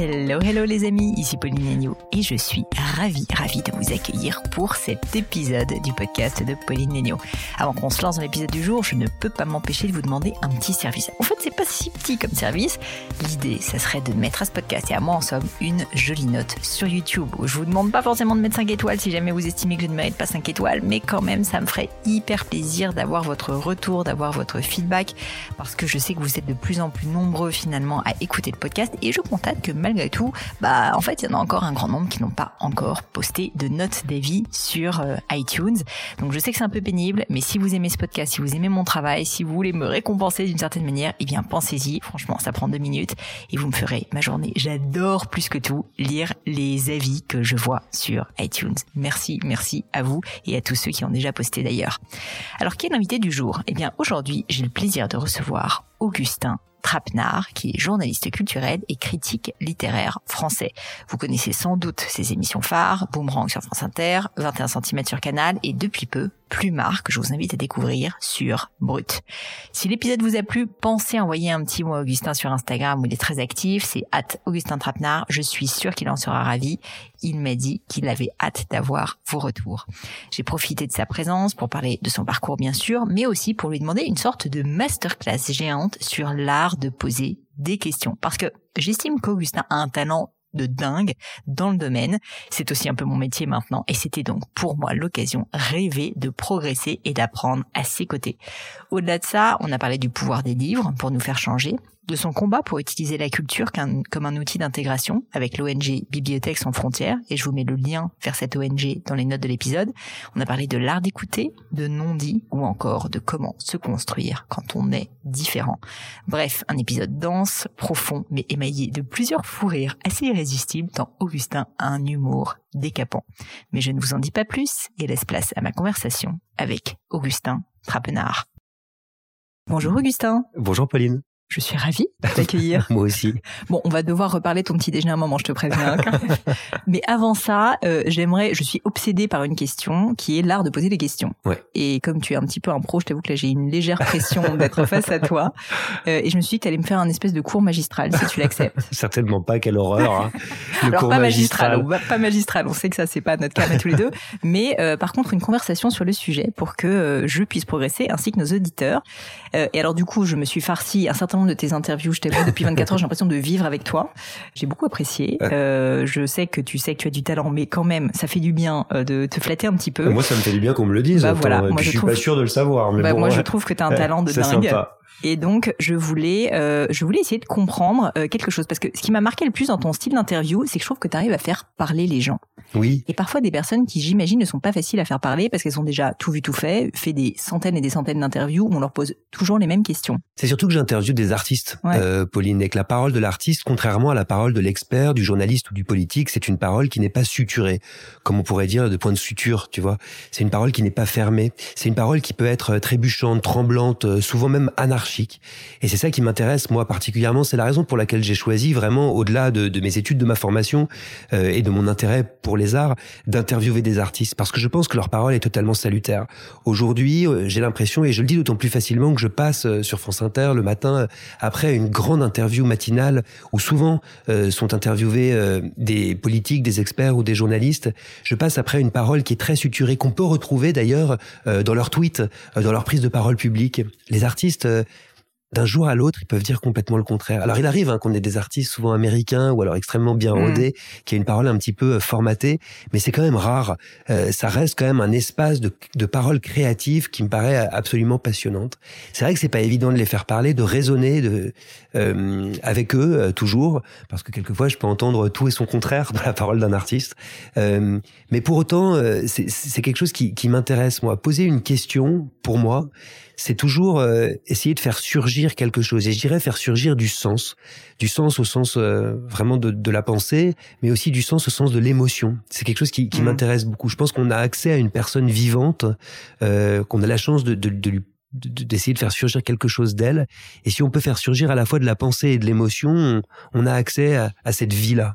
Hello, hello les amis, ici Pauline Agneau et je suis ravie, ravie de vous accueillir pour cet épisode du podcast de Pauline Agneau. Avant qu'on se lance dans l'épisode du jour, je ne peux pas m'empêcher de vous demander un petit service. Fait, c'est pas si petit comme service. L'idée, ça serait de mettre à ce podcast et à moi en somme une jolie note sur YouTube. Je vous demande pas forcément de mettre 5 étoiles si jamais vous estimez que je ne mérite pas 5 étoiles, mais quand même, ça me ferait hyper plaisir d'avoir votre retour, d'avoir votre feedback parce que je sais que vous êtes de plus en plus nombreux finalement à écouter le podcast et je constate que malgré tout, bah en fait, il y en a encore un grand nombre qui n'ont pas encore posté de notes d'avis sur euh, iTunes. Donc je sais que c'est un peu pénible, mais si vous aimez ce podcast, si vous aimez mon travail, si vous voulez me récompenser d'une certaine manière, pensez-y. Franchement, ça prend deux minutes et vous me ferez ma journée. J'adore plus que tout lire les avis que je vois sur iTunes. Merci, merci à vous et à tous ceux qui ont déjà posté d'ailleurs. Alors qui est l'invité du jour? Eh bien aujourd'hui, j'ai le plaisir de recevoir Augustin Trapenard, qui est journaliste culturel et critique littéraire français. Vous connaissez sans doute ses émissions phares, Boomerang sur France Inter, 21 cm sur Canal et depuis peu, Plumard, que je vous invite à découvrir sur Brut. Si l'épisode vous a plu, pensez à envoyer un petit mot à Augustin sur Instagram où il est très actif, c'est at Augustin Trapenard, je suis sûr qu'il en sera ravi. Il m'a dit qu'il avait hâte d'avoir vos retours. J'ai profité de sa présence pour parler de son parcours bien sûr, mais aussi pour lui demander une sorte de masterclass géante sur l'art de poser des questions. Parce que j'estime qu'Augustin a un talent de dingue dans le domaine. C'est aussi un peu mon métier maintenant et c'était donc pour moi l'occasion rêvée de progresser et d'apprendre à ses côtés. Au-delà de ça, on a parlé du pouvoir des livres pour nous faire changer, de son combat pour utiliser la culture comme un outil d'intégration avec l'ONG Bibliothèques sans frontières, et je vous mets le lien vers cette ONG dans les notes de l'épisode. On a parlé de l'art d'écouter, de non-dit, ou encore de comment se construire quand on est différent. Bref, un épisode dense, profond, mais émaillé de plusieurs fous rires assez irrésistibles, tant Augustin a un humour décapant. Mais je ne vous en dis pas plus et laisse place à ma conversation avec Augustin Trapenard. Bonjour Augustin. Bonjour Pauline. Je suis ravie de t'accueillir. Moi aussi. Bon, on va devoir reparler ton petit déjeuner un moment, je te préviens. Mais avant ça, euh, j'aimerais, je suis obsédée par une question qui est l'art de poser des questions. Ouais. Et comme tu es un petit peu un pro, je t'avoue que là j'ai une légère pression d'être face à toi. Euh, et je me suis dit que tu allais me faire un espèce de cours magistral, si tu l'acceptes. Certainement pas, quelle horreur. Hein. Le Alors pas magistral. pas magistral, on sait que ça c'est pas notre cas à tous les deux. Mais euh, par contre une conversation sur le sujet pour que je puisse progresser ainsi que nos auditeurs. Et alors du coup, je me suis farci un certain de tes interviews. Je t'ai depuis 24 heures. J'ai l'impression de vivre avec toi. J'ai beaucoup apprécié. Euh, je sais que tu sais que tu as du talent, mais quand même, ça fait du bien euh, de te flatter un petit peu. Moi, ça me fait du bien qu'on me le dise. Bah, voilà. Moi, je, je suis trouve... pas sûr de le savoir. Mais bah, bon, moi, je trouve que tu as un talent de dingue. Sympa. Et donc, je voulais, euh, je voulais essayer de comprendre euh, quelque chose parce que ce qui m'a marqué le plus dans ton style d'interview, c'est que je trouve que tu arrives à faire parler les gens. Oui. Et parfois des personnes qui, j'imagine, ne sont pas faciles à faire parler parce qu'elles ont déjà tout vu, tout fait, fait des centaines et des centaines d'interviews où on leur pose toujours les mêmes questions. C'est surtout que j'interviewe des artistes, Ouais. euh, Pauline, et que la parole de l'artiste, contrairement à la parole de l'expert, du journaliste ou du politique, c'est une parole qui n'est pas suturée, comme on pourrait dire de point de suture, tu vois. C'est une parole qui n'est pas fermée. C'est une parole qui peut être trébuchante, tremblante, souvent même anarchique. Et c'est ça qui m'intéresse, moi, particulièrement. C'est la raison pour laquelle j'ai choisi, vraiment, au-delà de, de mes études, de ma formation euh, et de mon intérêt pour les arts, d'interviewer des artistes. Parce que je pense que leur parole est totalement salutaire. Aujourd'hui, euh, j'ai l'impression, et je le dis d'autant plus facilement que je passe euh, sur France Inter le matin, euh, après une grande interview matinale, où souvent euh, sont interviewés euh, des politiques, des experts ou des journalistes. Je passe après une parole qui est très suturée, qu'on peut retrouver d'ailleurs euh, dans leurs tweets, dans leur prise de parole publique. Les artistes... euh, d'un jour à l'autre, ils peuvent dire complètement le contraire. Alors il arrive hein, qu'on ait des artistes souvent américains ou alors extrêmement bien Mm. rodés, qui aient une parole un petit peu euh, formatée, mais c'est quand même rare. Euh, ça reste quand même un espace de, de parole créative qui me paraît absolument passionnante. C'est vrai que c'est pas évident de les faire parler, de raisonner de, euh, avec eux euh, toujours, parce que quelquefois je peux entendre tout et son contraire dans la parole d'un artiste. Euh, mais pour autant, euh, c'est- c'est quelque chose qui, qui m'intéresse moi. Poser une question, pour moi, c'est toujours euh, essayer de faire surgir quelque chose. Et je dirais faire surgir du sens. Du sens au sens euh, vraiment de, de la pensée, mais aussi du sens au sens de l'émotion. C'est quelque chose qui, qui Mhm. m'intéresse beaucoup. Je pense qu'on a accès à une personne vivante, euh, qu'on a la chance de, de, de lui de- d'essayer de faire surgir quelque chose d'elle. Et si on peut faire surgir à la fois de la pensée et de l'émotion, on, on a accès à, à cette vie-là.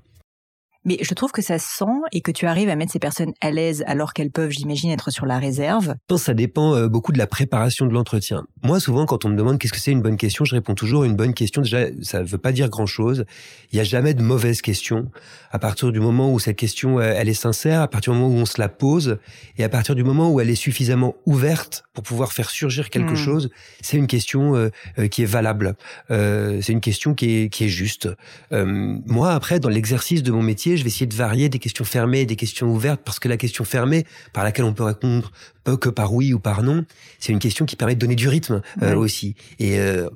Mais je trouve que ça se sent et que tu arrives à mettre ces personnes à l'aise alors qu'elles peuvent, j'imagine, être sur la réserve. Je pense que ça dépend euh, beaucoup de la préparation de l'entretien. Moi, souvent, quand on me demande qu'est-ce que c'est une bonne question, je réponds toujours une bonne question. Déjà, ça ne veut pas dire grand-chose. Il n'y a jamais de mauvaise question. À partir du moment où cette question, euh, elle est sincère, à partir du moment où on se la pose, et à partir du moment où elle est suffisamment ouverte pour pouvoir faire surgir quelque hmm. chose, c'est une question euh, qui est valable. c'est une question qui est, qui est juste. moi, après, dans l'exercice de mon métier, je vais essayer de varier des questions fermées et des questions ouvertes parce que la question fermée, par laquelle on peut répondre que par oui ou par non, c'est une question qui permet de donner du rythme euh, aussi. Et euh,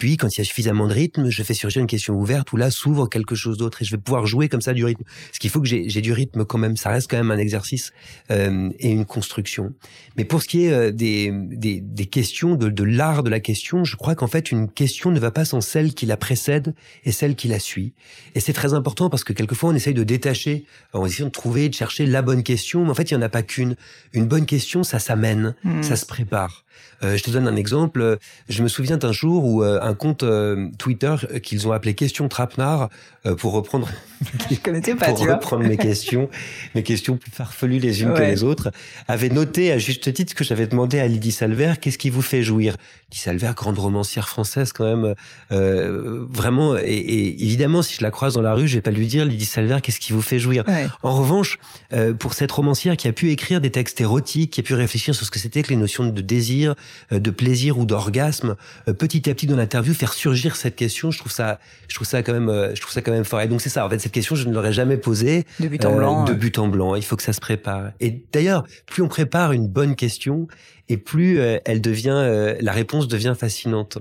puis, quand il y a suffisamment de rythme, je fais surgir une question ouverte où là s'ouvre quelque chose d'autre et je vais pouvoir jouer comme ça du rythme. Ce qu'il faut que j'ai du rythme quand même. Ça reste quand même un exercice euh, et une construction. Mais pour ce qui est euh, des, des, des, questions, de, de l'art de la question, je crois qu'en fait, une question ne va pas sans celle qui la précède et celle qui la suit. Et c'est très important parce que quelquefois, on essaye de détacher, on essaie de trouver, de chercher la bonne question. Mais en fait, il n'y en a pas qu'une. Une bonne question, ça s'amène, mmh. ça se prépare. Euh, je te donne un exemple. Je me souviens d'un jour où euh, un compte euh, Twitter qu'ils ont appelé Question Trapnar pour reprendre. je connaissais pas. pour reprendre mes questions, mes questions plus farfelues les unes que les autres, avait noté à juste titre que j'avais demandé à Lydie Salver qu'est-ce qui vous fait jouir? Lydie Salver, grande romancière française quand même, vraiment. Et, évidemment, si je la croise dans la rue, je vais pas lui dire Lydie Salver qu'est-ce qui vous fait jouir? En revanche, pour cette romancière qui a pu écrire des textes érotiques, qui a pu réfléchir sur ce que c'était que les notions de désir, euh, de plaisir ou d'orgasme, euh, petit à petit dans l'interview faire surgir cette question. Je trouve ça, je trouve ça quand même, euh, je trouve ça quand même fort. Et donc c'est ça. En fait, cette question, je ne l'aurais jamais posée. De but en blanc. De but en blanc. Il faut que ça se prépare. Et d'ailleurs, plus on prépare une bonne question, et plus elle devient, la réponse devient fascinante.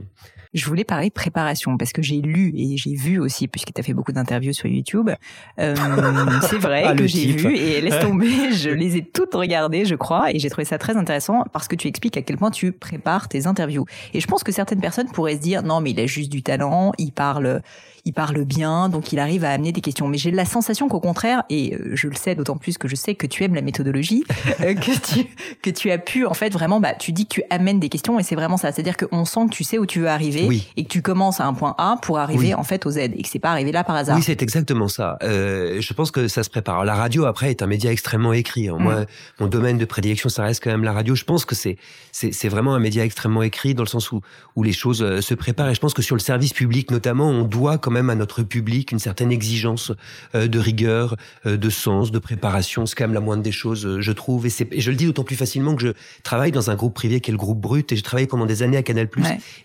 Je voulais parler préparation parce que j'ai lu et j'ai vu aussi, puisque tu as fait beaucoup d'interviews sur YouTube. Euh, c'est vrai ah, que j'ai vu et laisse tomber, je les ai toutes regardées, je crois, et j'ai trouvé ça très intéressant parce que tu expliques à quel point tu prépares tes interviews. Et je pense que certaines personnes pourraient se dire non, mais il a juste du talent, il parle, il parle bien, donc il arrive à amener des questions. Mais j'ai la sensation qu'au contraire, et euh, je le sais d'autant plus que je sais que tu aimes la méthodologie, euh, que tu que tu as pu en fait vraiment, bah tu dis que tu amènes des questions et c'est vraiment ça, c'est-à-dire qu'on sent que tu sais où tu veux arriver et que tu commences à un point A pour arriver en fait au Z et que c'est pas arrivé là par hasard. Oui, c'est exactement ça. Euh, je pense que ça se prépare. La radio après est un média extrêmement écrit. Hein. Moi, mm. mon domaine de prédilection, ça reste quand même la radio. Je pense que c'est c'est vraiment un média extrêmement écrit dans le sens où où les choses se préparent. Et je pense que sur le service public notamment, on doit quand même à notre public une certaine exigence euh, de rigueur, euh, de sens, de préparation. C'est quand même la moindre des choses, euh, je trouve. Et, et je le dis d'autant plus facilement que je travaille dans un groupe privé qui est le groupe Brut et j'ai travaillé pendant des années à Canal+.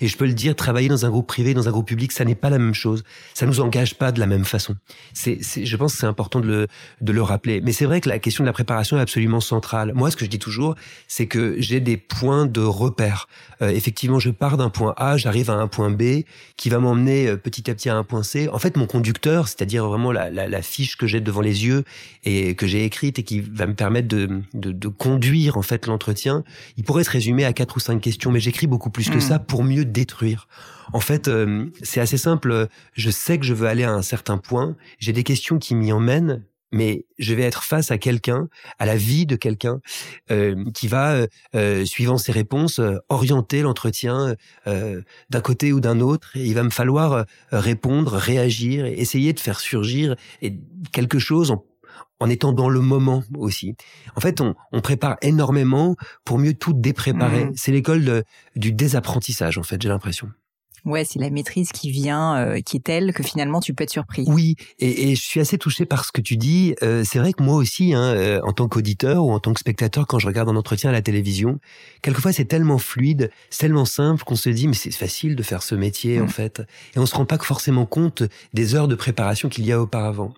Et je peux le dire, travailler dans un groupe privé, dans un groupe public, ça n'est pas la même chose. Ça nous engage pas de la même façon. C'est, je pense que c'est important de le, de le rappeler. Mais c'est vrai que la question de la préparation est absolument centrale. Moi, ce que je dis toujours, c'est que j'ai des points de repère. effectivement, je pars d'un point A, j'arrive à un point B, qui va m'emmener petit à petit à un point En fait, mon conducteur, c'est-à-dire vraiment la, fiche que j'ai devant les yeux et que j'ai écrite et qui va me permettre de, conduire en fait l'entretien, il pourrait se résumer à quatre ou cinq questions, mais j'écris beaucoup plus que hmm. ça pour mieux détruire. En fait, euh, c'est assez simple. Je sais que je veux aller à un certain point. J'ai des questions qui m'y emmènent, mais je vais être face à quelqu'un, à la vie de quelqu'un euh, qui va, euh, euh suivant ses réponses, euh, orienter l'entretien euh, d'un côté ou d'un autre. Et il va me falloir répondre, réagir, essayer de faire surgir quelque chose en, en étant dans le moment aussi. En fait, on, on prépare énormément pour mieux tout dépréparer. Mmh. C'est l'école du désapprentissage, en fait, j'ai l'impression. Ouais, c'est la maîtrise qui vient, euh, qui est telle que finalement tu peux être surpris. Oui, et, et je suis assez touché par ce que tu dis. Euh, c'est vrai que moi aussi, hein, euh, en tant qu'auditeur ou en tant que spectateur, quand je regarde un entretien à la télévision, quelquefois c'est tellement fluide, c'est tellement simple qu'on se dit mais c'est facile de faire ce métier en mm. fait, et on se rend pas forcément compte des heures de préparation qu'il y a auparavant.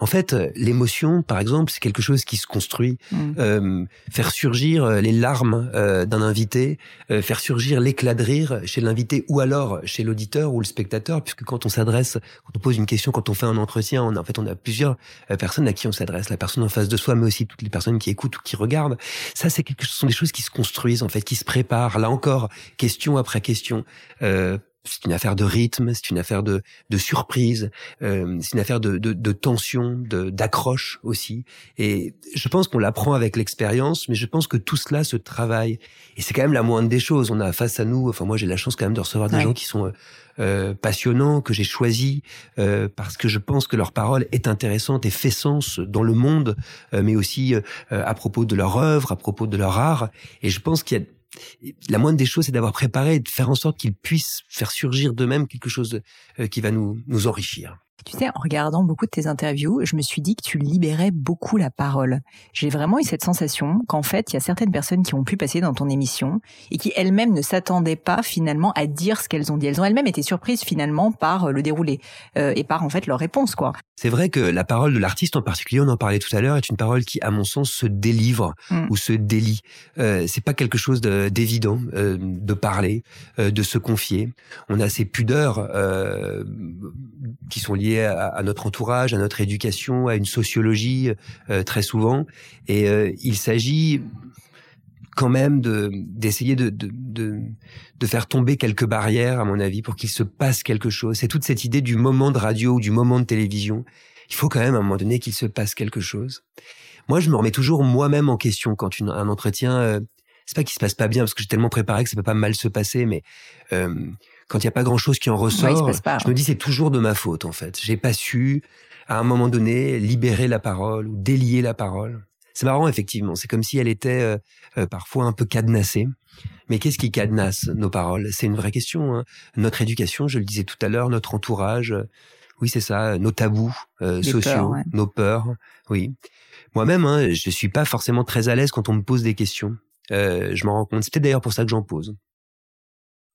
En fait, l'émotion, par exemple, c'est quelque chose qui se construit. Mm. Euh, faire surgir euh, les larmes euh, d'un invité, euh, faire surgir l'éclat de rire chez l'invité ou alors chez l'auditeur ou le spectateur, puisque quand on s'adresse, quand on pose une question, quand on fait un entretien, on, en fait, on a plusieurs personnes à qui on s'adresse, la personne en face de soi, mais aussi toutes les personnes qui écoutent ou qui regardent. Ça, c'est quelque chose, ce sont des choses qui se construisent, en fait, qui se préparent. Là encore, question après question. Euh, c'est une affaire de rythme, c'est une affaire de, de surprise, euh, c'est une affaire de, de, de tension, de, d'accroche aussi. Et je pense qu'on l'apprend avec l'expérience, mais je pense que tout cela se travaille. Et c'est quand même la moindre des choses. On a face à nous, enfin moi j'ai la chance quand même de recevoir des gens qui sont euh, euh, passionnants, que j'ai choisis euh, parce que je pense que leur parole est intéressante et fait sens dans le monde, euh, mais aussi à propos de leur œuvre, à propos de leur art. Et je pense qu'il y a la moindre des choses, c'est d'avoir préparé et de faire en sorte qu'ils puissent faire surgir d'eux-mêmes quelque chose euh, qui va nous, nous enrichir. Tu sais, en regardant beaucoup de tes interviews, je me suis dit que tu libérais beaucoup la parole. J'ai vraiment eu cette sensation qu'en fait, il y a certaines personnes qui ont pu passer dans ton émission et qui elles-mêmes ne s'attendaient pas finalement à dire ce qu'elles ont dit. Elles ont elles-mêmes été surprises finalement par euh, le déroulé euh, et par en fait leur réponse, quoi. C'est vrai que la parole de l'artiste en particulier, on en parlait tout à l'heure, est une parole qui, à mon sens, se délivre mm. ou se délie. Euh, c'est pas quelque chose d'évident euh, de parler, de se confier. On a ces pudeurs qui sont liées à, notre entourage, à notre éducation, à une sociologie euh, très souvent. Et euh, il s'agit quand même de d'essayer de, faire tomber quelques barrières, à mon avis, pour qu'il se passe quelque chose. C'est toute cette idée du moment de radio ou du moment de télévision. Il faut quand même, à un moment donné, qu'il se passe quelque chose. Moi, je me remets toujours moi-même en question quand un entretien... Euh, c'est pas qu'il se passe pas bien, parce que j'ai tellement préparé que ça peut pas mal se passer, mais... Euh, quand il y a pas grand chose qui en ressort, je me dis c'est toujours de ma faute en fait. J'ai pas su à un moment donné libérer la parole ou délier la parole. C'est marrant effectivement. C'est comme si elle était euh, euh, parfois un peu cadenassée. Mais qu'est-ce qui cadenasse nos paroles? C'est une vraie question. Hein. Notre éducation, je le disais tout à l'heure, notre entourage. Euh, oui, c'est ça. Nos tabous sociaux, nos peurs. Oui. Moi-même, hein, je suis pas forcément très à l'aise quand on me pose des questions. je m'en rends compte. C'est peut-être d'ailleurs pour ça que j'en pose.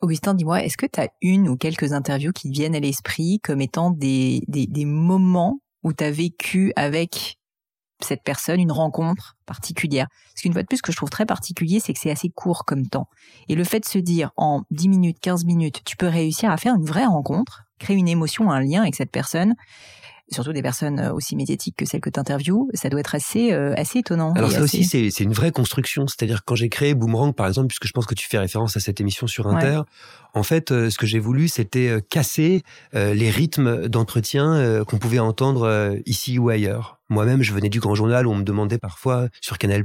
Augustin, dis-moi, est-ce que tu as une ou quelques interviews qui te viennent à l'esprit comme étant des, des, des moments où tu as vécu avec cette personne une rencontre particulière? Parce qu'une fois de plus, ce que je trouve très particulier, c'est que c'est assez court comme temps. Et le fait de se dire en 10 minutes, 15 minutes, tu peux réussir à faire une vraie rencontre, créer une émotion, un lien avec cette personne, surtout des personnes euh, aussi médiatiques que celles que tu interviews, ça doit être assez, euh, assez étonnant. Alors ça aussi, c'est, c'est une vraie construction. C'est-à-dire quand j'ai créé Boomerang, par exemple, puisque je pense que tu fais référence à cette émission sur Inter, en fait, euh, ce que j'ai voulu, c'était casser les rythmes d'entretien qu'on pouvait entendre ici ou ailleurs. Moi-même, je venais du grand journal où on me demandait parfois sur Canal+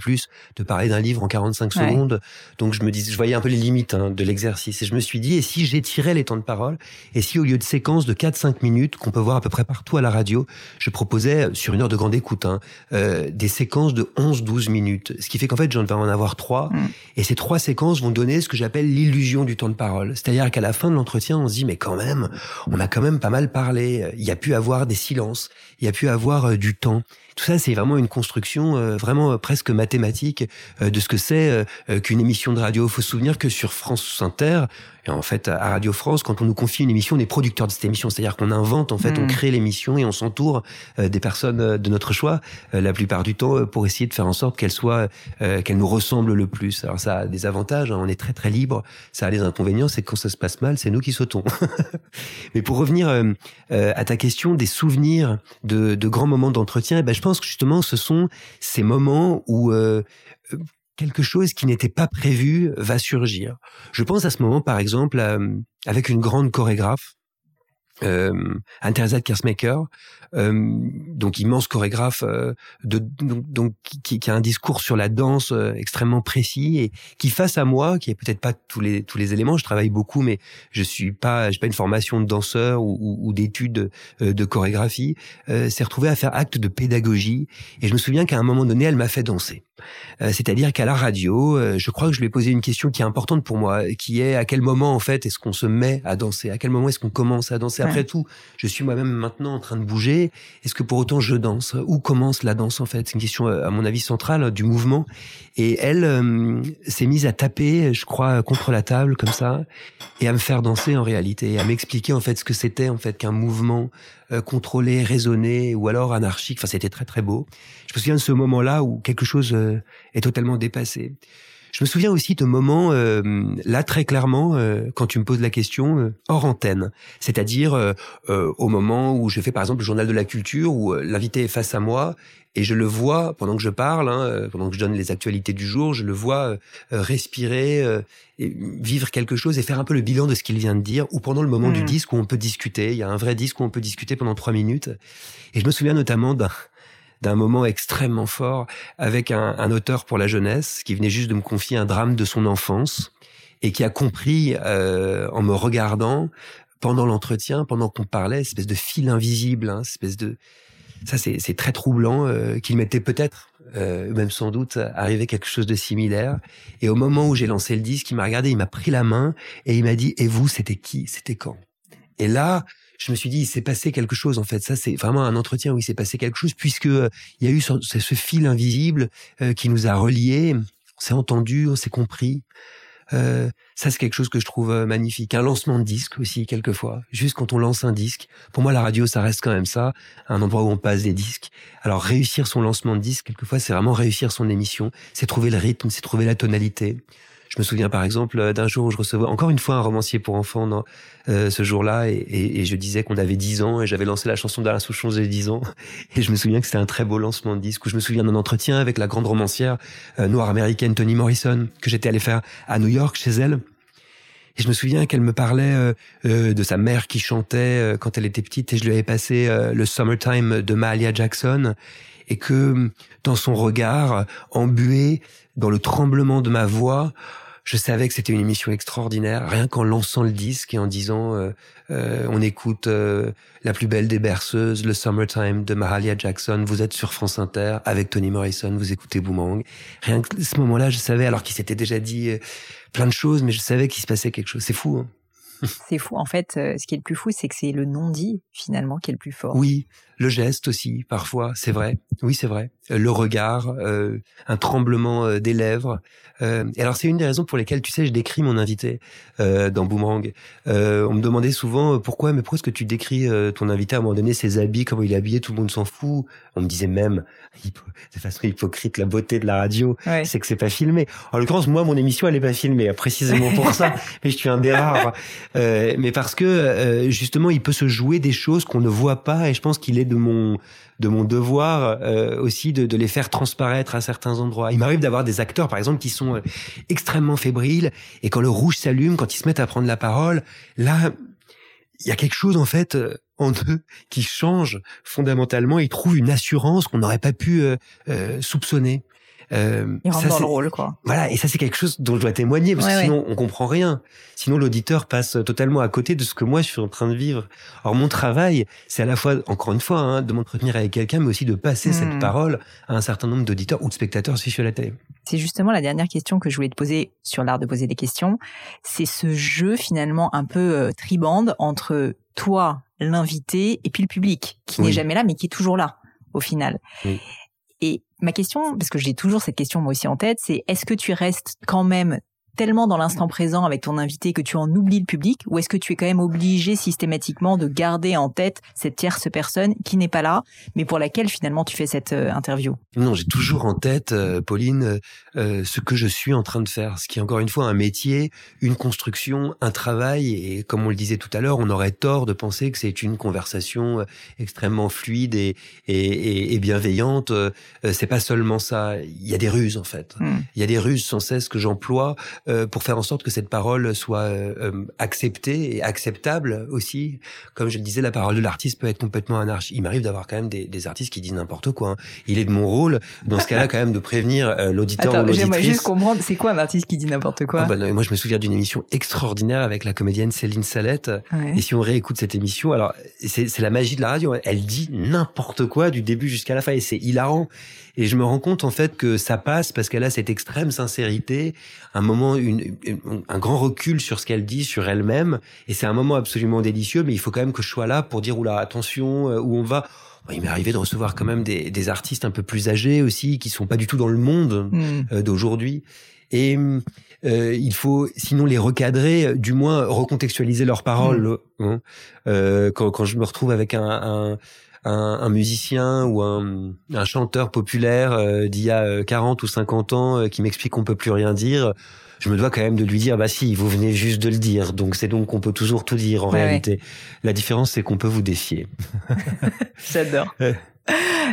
de parler d'un livre en 45 secondes. Donc je me disais, je voyais un peu les limites hein, de l'exercice et je me suis dit et si j'étirais les temps de parole? Et si au lieu de séquences de 4-5 minutes qu'on peut voir à peu près partout à la radio, je proposais sur une heure de grande écoute hein, euh, des séquences de 11-12 minutes. Ce qui fait qu'en fait, j'en vais en avoir trois mm. et ces trois séquences vont donner ce que j'appelle l'illusion du temps de parole. C'est-à-dire qu'à la fin de l'entretien, on se dit mais quand même, on a quand même pas mal parlé. Il y a pu avoir des silences, il y a pu avoir euh, du temps. Tout ça, c'est vraiment une construction euh, vraiment euh, presque mathématique de ce que c'est qu'une émission de radio. Il faut se souvenir que sur France Inter, et en fait, à Radio France, quand on nous confie une émission, on est producteur de cette émission. C'est-à-dire qu'on invente, en fait, on mm. crée l'émission et on s'entoure des personnes de notre choix, la plupart du temps, pour essayer de faire en sorte qu'elle soit, qu'elle nous ressemble le plus. Alors ça a des avantages, hein, on est très très libre. Ça a des inconvénients, c'est que quand ça se passe mal, c'est nous qui sautons. Mais pour revenir à ta question des souvenirs de, de grands moments d'entretien, eh ben, je pense que justement, ce sont ces moments où euh, quelque chose qui n'était pas prévu va surgir. Je pense à ce moment, par exemple, avec une grande chorégraphe euh, Anne-Theresa Kersmaker, euh, donc immense chorégraphe, euh, de, donc, qui, qui, a un discours sur la danse euh, extrêmement précis et qui face à moi, qui est peut-être pas tous les tous les éléments, je travaille beaucoup, mais je suis pas, j'ai pas une formation de danseur ou, ou, ou d'études euh, de chorégraphie, s'est retrouvée à faire acte de pédagogie et je me souviens qu'à un moment donné, elle m'a fait danser. C'est-à-dire qu'à la radio, je crois que je lui ai posé une question qui est importante pour moi, qui est à quel moment en fait est-ce qu'on se met à danser, à quel moment est-ce qu'on commence à danser? Après tout, je suis moi-même maintenant en train de bouger. Est-ce que pour autant je danse? Où commence la danse en fait? C'est une question euh, à mon avis centrale du mouvement. Et elle euh, s'est mise à taper, je crois, contre la table comme ça, et à me faire danser en réalité, à m'expliquer en fait ce que c'était en fait qu'un mouvement euh, contrôlé, raisonné ou alors anarchique. Enfin, c'était très très beau. Je me souviens de ce moment-là où quelque chose est totalement dépassé. Je me souviens aussi de moments, euh, là très clairement, euh, quand tu me poses la question, euh, hors antenne. C'est-à-dire au moment où je fais par exemple le journal de la culture, où l'invité est face à moi et je le vois pendant que je parle, hein, pendant que je donne les actualités du jour, je le vois respirer, et vivre quelque chose et faire un peu le bilan de ce qu'il vient de dire, ou pendant le moment du mmh. disque où on peut discuter. Il y a un vrai disque où on peut discuter pendant trois minutes. Et je me souviens notamment d'un d'un moment extrêmement fort avec un, auteur pour la jeunesse qui venait juste de me confier un drame de son enfance et qui a compris euh, en me regardant pendant l'entretien, pendant qu'on parlait, espèce de fil invisible, hein, espèce de ça c'est très troublant euh, qu'il m'était peut-être euh, même sans doute arrivé quelque chose de similaire. Et au moment où j'ai lancé le disque il m'a regardé il m'a pris la main et il m'a dit et vous c'était qui? C'était quand et là je me suis dit, il s'est passé quelque chose en fait. Ça, c'est vraiment un entretien où il s'est passé quelque chose puisque euh, il y a eu ce, fil invisible euh, qui nous a reliés. On s'est entendu, on s'est compris. Euh, ça, c'est quelque chose que je trouve magnifique. Un lancement de disque aussi, quelquefois. Juste quand on lance un disque. Pour moi, la radio, ça reste quand même ça, un endroit où on passe des disques. Alors, réussir son lancement de disque, quelquefois, c'est vraiment réussir son émission. C'est trouver le rythme, c'est trouver la tonalité. Je me souviens par exemple euh, d'un jour où je recevais encore une fois un romancier pour enfants dans, euh, ce jour-là et, et, et, je disais qu'on avait 10 ans et j'avais lancé la chanson d'Alain Souchon, j'ai 10 ans et je me souviens que c'était un très beau lancement de disque où je me souviens d'un entretien avec la grande romancière euh, noire américaine Toni Morrison que j'étais allé faire à New York chez elle. Et je me souviens qu'elle me parlait euh, euh de sa mère qui chantait quand elle était petite et je lui avais passé le Summertime de Mahalia Jackson et que dans son regard embué, dans le tremblement de ma voix, je savais que c'était une émission extraordinaire, rien qu'en lançant le disque et en disant euh, euh, on écoute euh, la plus belle des berceuses, le Summertime de Mahalia Jackson, vous êtes sur France Inter avec Tony Morrison, vous écoutez Boomang. Rien que ce moment-là, je savais, alors qu'il s'était déjà dit plein de choses, mais je savais qu'il se passait quelque chose. C'est fou. Hein c'est fou. En fait, ce qui est le plus fou, c'est que c'est le non-dit, finalement, qui est le plus fort. Oui, le geste aussi, parfois, c'est vrai. Oui, c'est vrai. Le regard, euh, un tremblement euh, des lèvres. Euh, et alors, c'est une des raisons pour lesquelles, tu sais, je décris mon invité euh, dans Boomerang. Euh, on me demandait souvent pourquoi, mais pourquoi est-ce que tu décris ton invité à un moment donné, ses habits, comment il est habillé, tout le monde s'en fout. On me disait même, de façon hypocrite, la beauté de la radio, c'est que c'est pas filmé. En l'occurrence, moi, mon émission, elle est pas filmée, précisément pour ça. mais je suis un des rares. mais parce que justement, il peut se jouer des choses qu'on ne voit pas, et je pense qu'il est de mon de mon devoir euh, aussi de, les faire transparaître à certains endroits. Il m'arrive d'avoir des acteurs, par exemple, qui sont euh, extrêmement fébriles et quand le rouge s'allume, quand ils se mettent à prendre la parole, là, il y a quelque chose en fait euh, en eux qui change fondamentalement. Ils trouvent une assurance qu'on n'aurait pas pu soupçonner. Euh, Il rentre dans le rôle, quoi. Voilà, et ça c'est quelque chose dont je dois témoigner parce que sinon on comprend rien. Sinon l'auditeur passe totalement à côté de ce que moi je suis en train de vivre. Alors mon travail, c'est à la fois, encore une fois, hein, de m'entretenir avec quelqu'un, mais aussi de passer cette hmm. parole à un certain nombre d'auditeurs ou de spectateurs si je suis à la télé. C'est justement la dernière question que je voulais te poser sur l'art de poser des questions. C'est ce jeu finalement un peu euh, tribande entre toi, l'invité, et puis le public, qui n'est jamais là, mais qui est toujours là au final. Oui. Et ma question, parce que j'ai toujours cette question moi aussi en tête, c'est est-ce que tu restes quand même tellement dans l'instant présent avec ton invité que tu en oublies le public ou est-ce que tu es quand même obligé systématiquement de garder en tête cette tierce personne qui n'est pas là mais pour laquelle finalement tu fais cette euh, interview? Non, j'ai toujours en tête, euh, Pauline, euh, ce que je suis en train de faire, ce qui est encore une fois un métier, une construction, un travail et comme on le disait tout à l'heure, on aurait tort de penser que c'est une conversation extrêmement fluide et, et, et bienveillante. c'est pas seulement ça, il y a des ruses en fait. Hmm. Il y a des ruses sans cesse que j'emploie euh, pour faire en sorte que cette parole soit euh, euh, acceptée et acceptable aussi. Comme je le disais, la parole de l'artiste peut être complètement anarchique. Il m'arrive d'avoir quand même des, des, artistes qui disent n'importe quoi. Hein. Il est de mon rôle, dans ce cas-là, quand même, de prévenir l'auditeur ou l'auditrice. J'aimerais juste comprendre, c'est quoi un artiste qui dit n'importe quoi? Ah bah, Moi, je me souviens d'une émission extraordinaire avec la comédienne Céline Salette. Et si on réécoute cette émission, alors c'est la magie de la radio. Hein. Elle dit n'importe quoi du début jusqu'à la fin et c'est hilarant. Et je me rends compte en fait que ça passe parce qu'elle a cette extrême sincérité, un moment, une, un grand recul sur ce qu'elle dit, sur elle-même. Et c'est un moment absolument délicieux, mais il faut quand même que je sois là pour dire, oula, attention, euh, où on va. Il m'est arrivé de recevoir quand même des, des, artistes un peu plus âgés aussi, qui sont pas du tout dans le monde euh, d'aujourd'hui. Et euh, il faut sinon les recadrer, du moins recontextualiser leurs paroles. Hmm. Hein. Euh, quand, quand, je me retrouve avec un, un un, musicien ou un, chanteur populaire d'il y a 40 ou 50 ans qui m'explique qu'on peut plus rien dire, je me dois quand même de lui dire bah si vous venez juste de le dire. Donc c'est donc qu'on peut toujours tout dire en réalité. la différence c'est qu'on peut vous défier. J'adore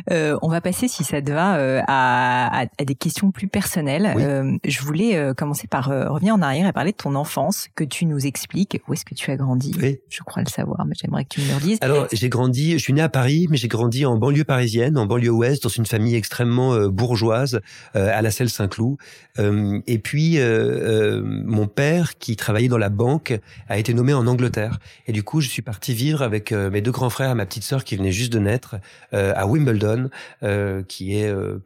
euh, on va passer, si ça te va, euh, à, à, des questions plus personnelles. Euh, je voulais euh, commencer par revenir en arrière et parler de ton enfance, que tu nous expliques. Où est-ce que tu as grandi? Oui. Je crois le savoir, mais j'aimerais que tu me le dises. Alors, j'ai grandi, je suis né à Paris, mais j'ai grandi en banlieue parisienne, en banlieue ouest, dans une famille extrêmement bourgeoise, à la Selle Saint-Cloud. et puis, mon père, qui travaillait dans la banque, a été nommé en Angleterre. Et du coup, je suis parti vivre avec mes deux grands frères et ma petite sœur qui venait juste de naître à Wimbledon, euh, qui est euh,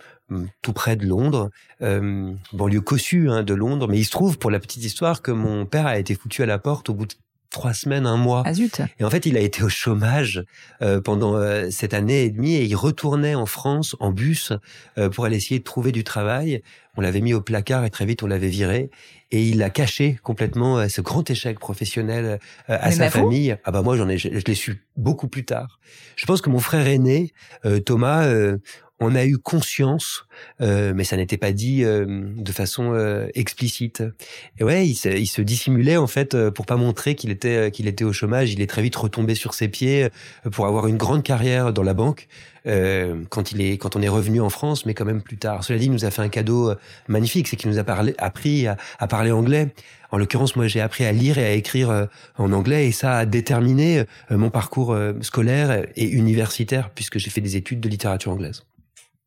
tout près de Londres, euh, banlieue cossue hein, de Londres. Mais il se trouve, pour la petite histoire, que mon père a été foutu à la porte au bout de trois semaines, un mois. Ah, et en fait, il a été au chômage euh, pendant cette année et demie et il retournait en France en bus pour aller essayer de trouver du travail. On l'avait mis au placard et très vite on l'avait viré et il a caché complètement euh, ce grand échec professionnel euh, à sa famille. Ah bah moi j'en ai, je, l'ai su beaucoup plus tard. Je pense que mon frère aîné, euh, Thomas, on a eu conscience, mais ça n'était pas dit de façon explicite. Et ouais, il se, il se, dissimulait en fait pour pas montrer qu'il était qu'il était au chômage. Il est très vite retombé sur ses pieds pour avoir une grande carrière dans la banque. Euh, quand il est quand on est revenu en France, mais quand même plus tard. Cela dit, il nous a fait un cadeau euh, magnifique, c'est qu'il nous a parlé, appris à, à parler anglais. En l'occurrence, moi, j'ai appris à lire et à écrire euh, en anglais, et ça a déterminé mon parcours scolaire et universitaire, puisque j'ai fait des études de littérature anglaise.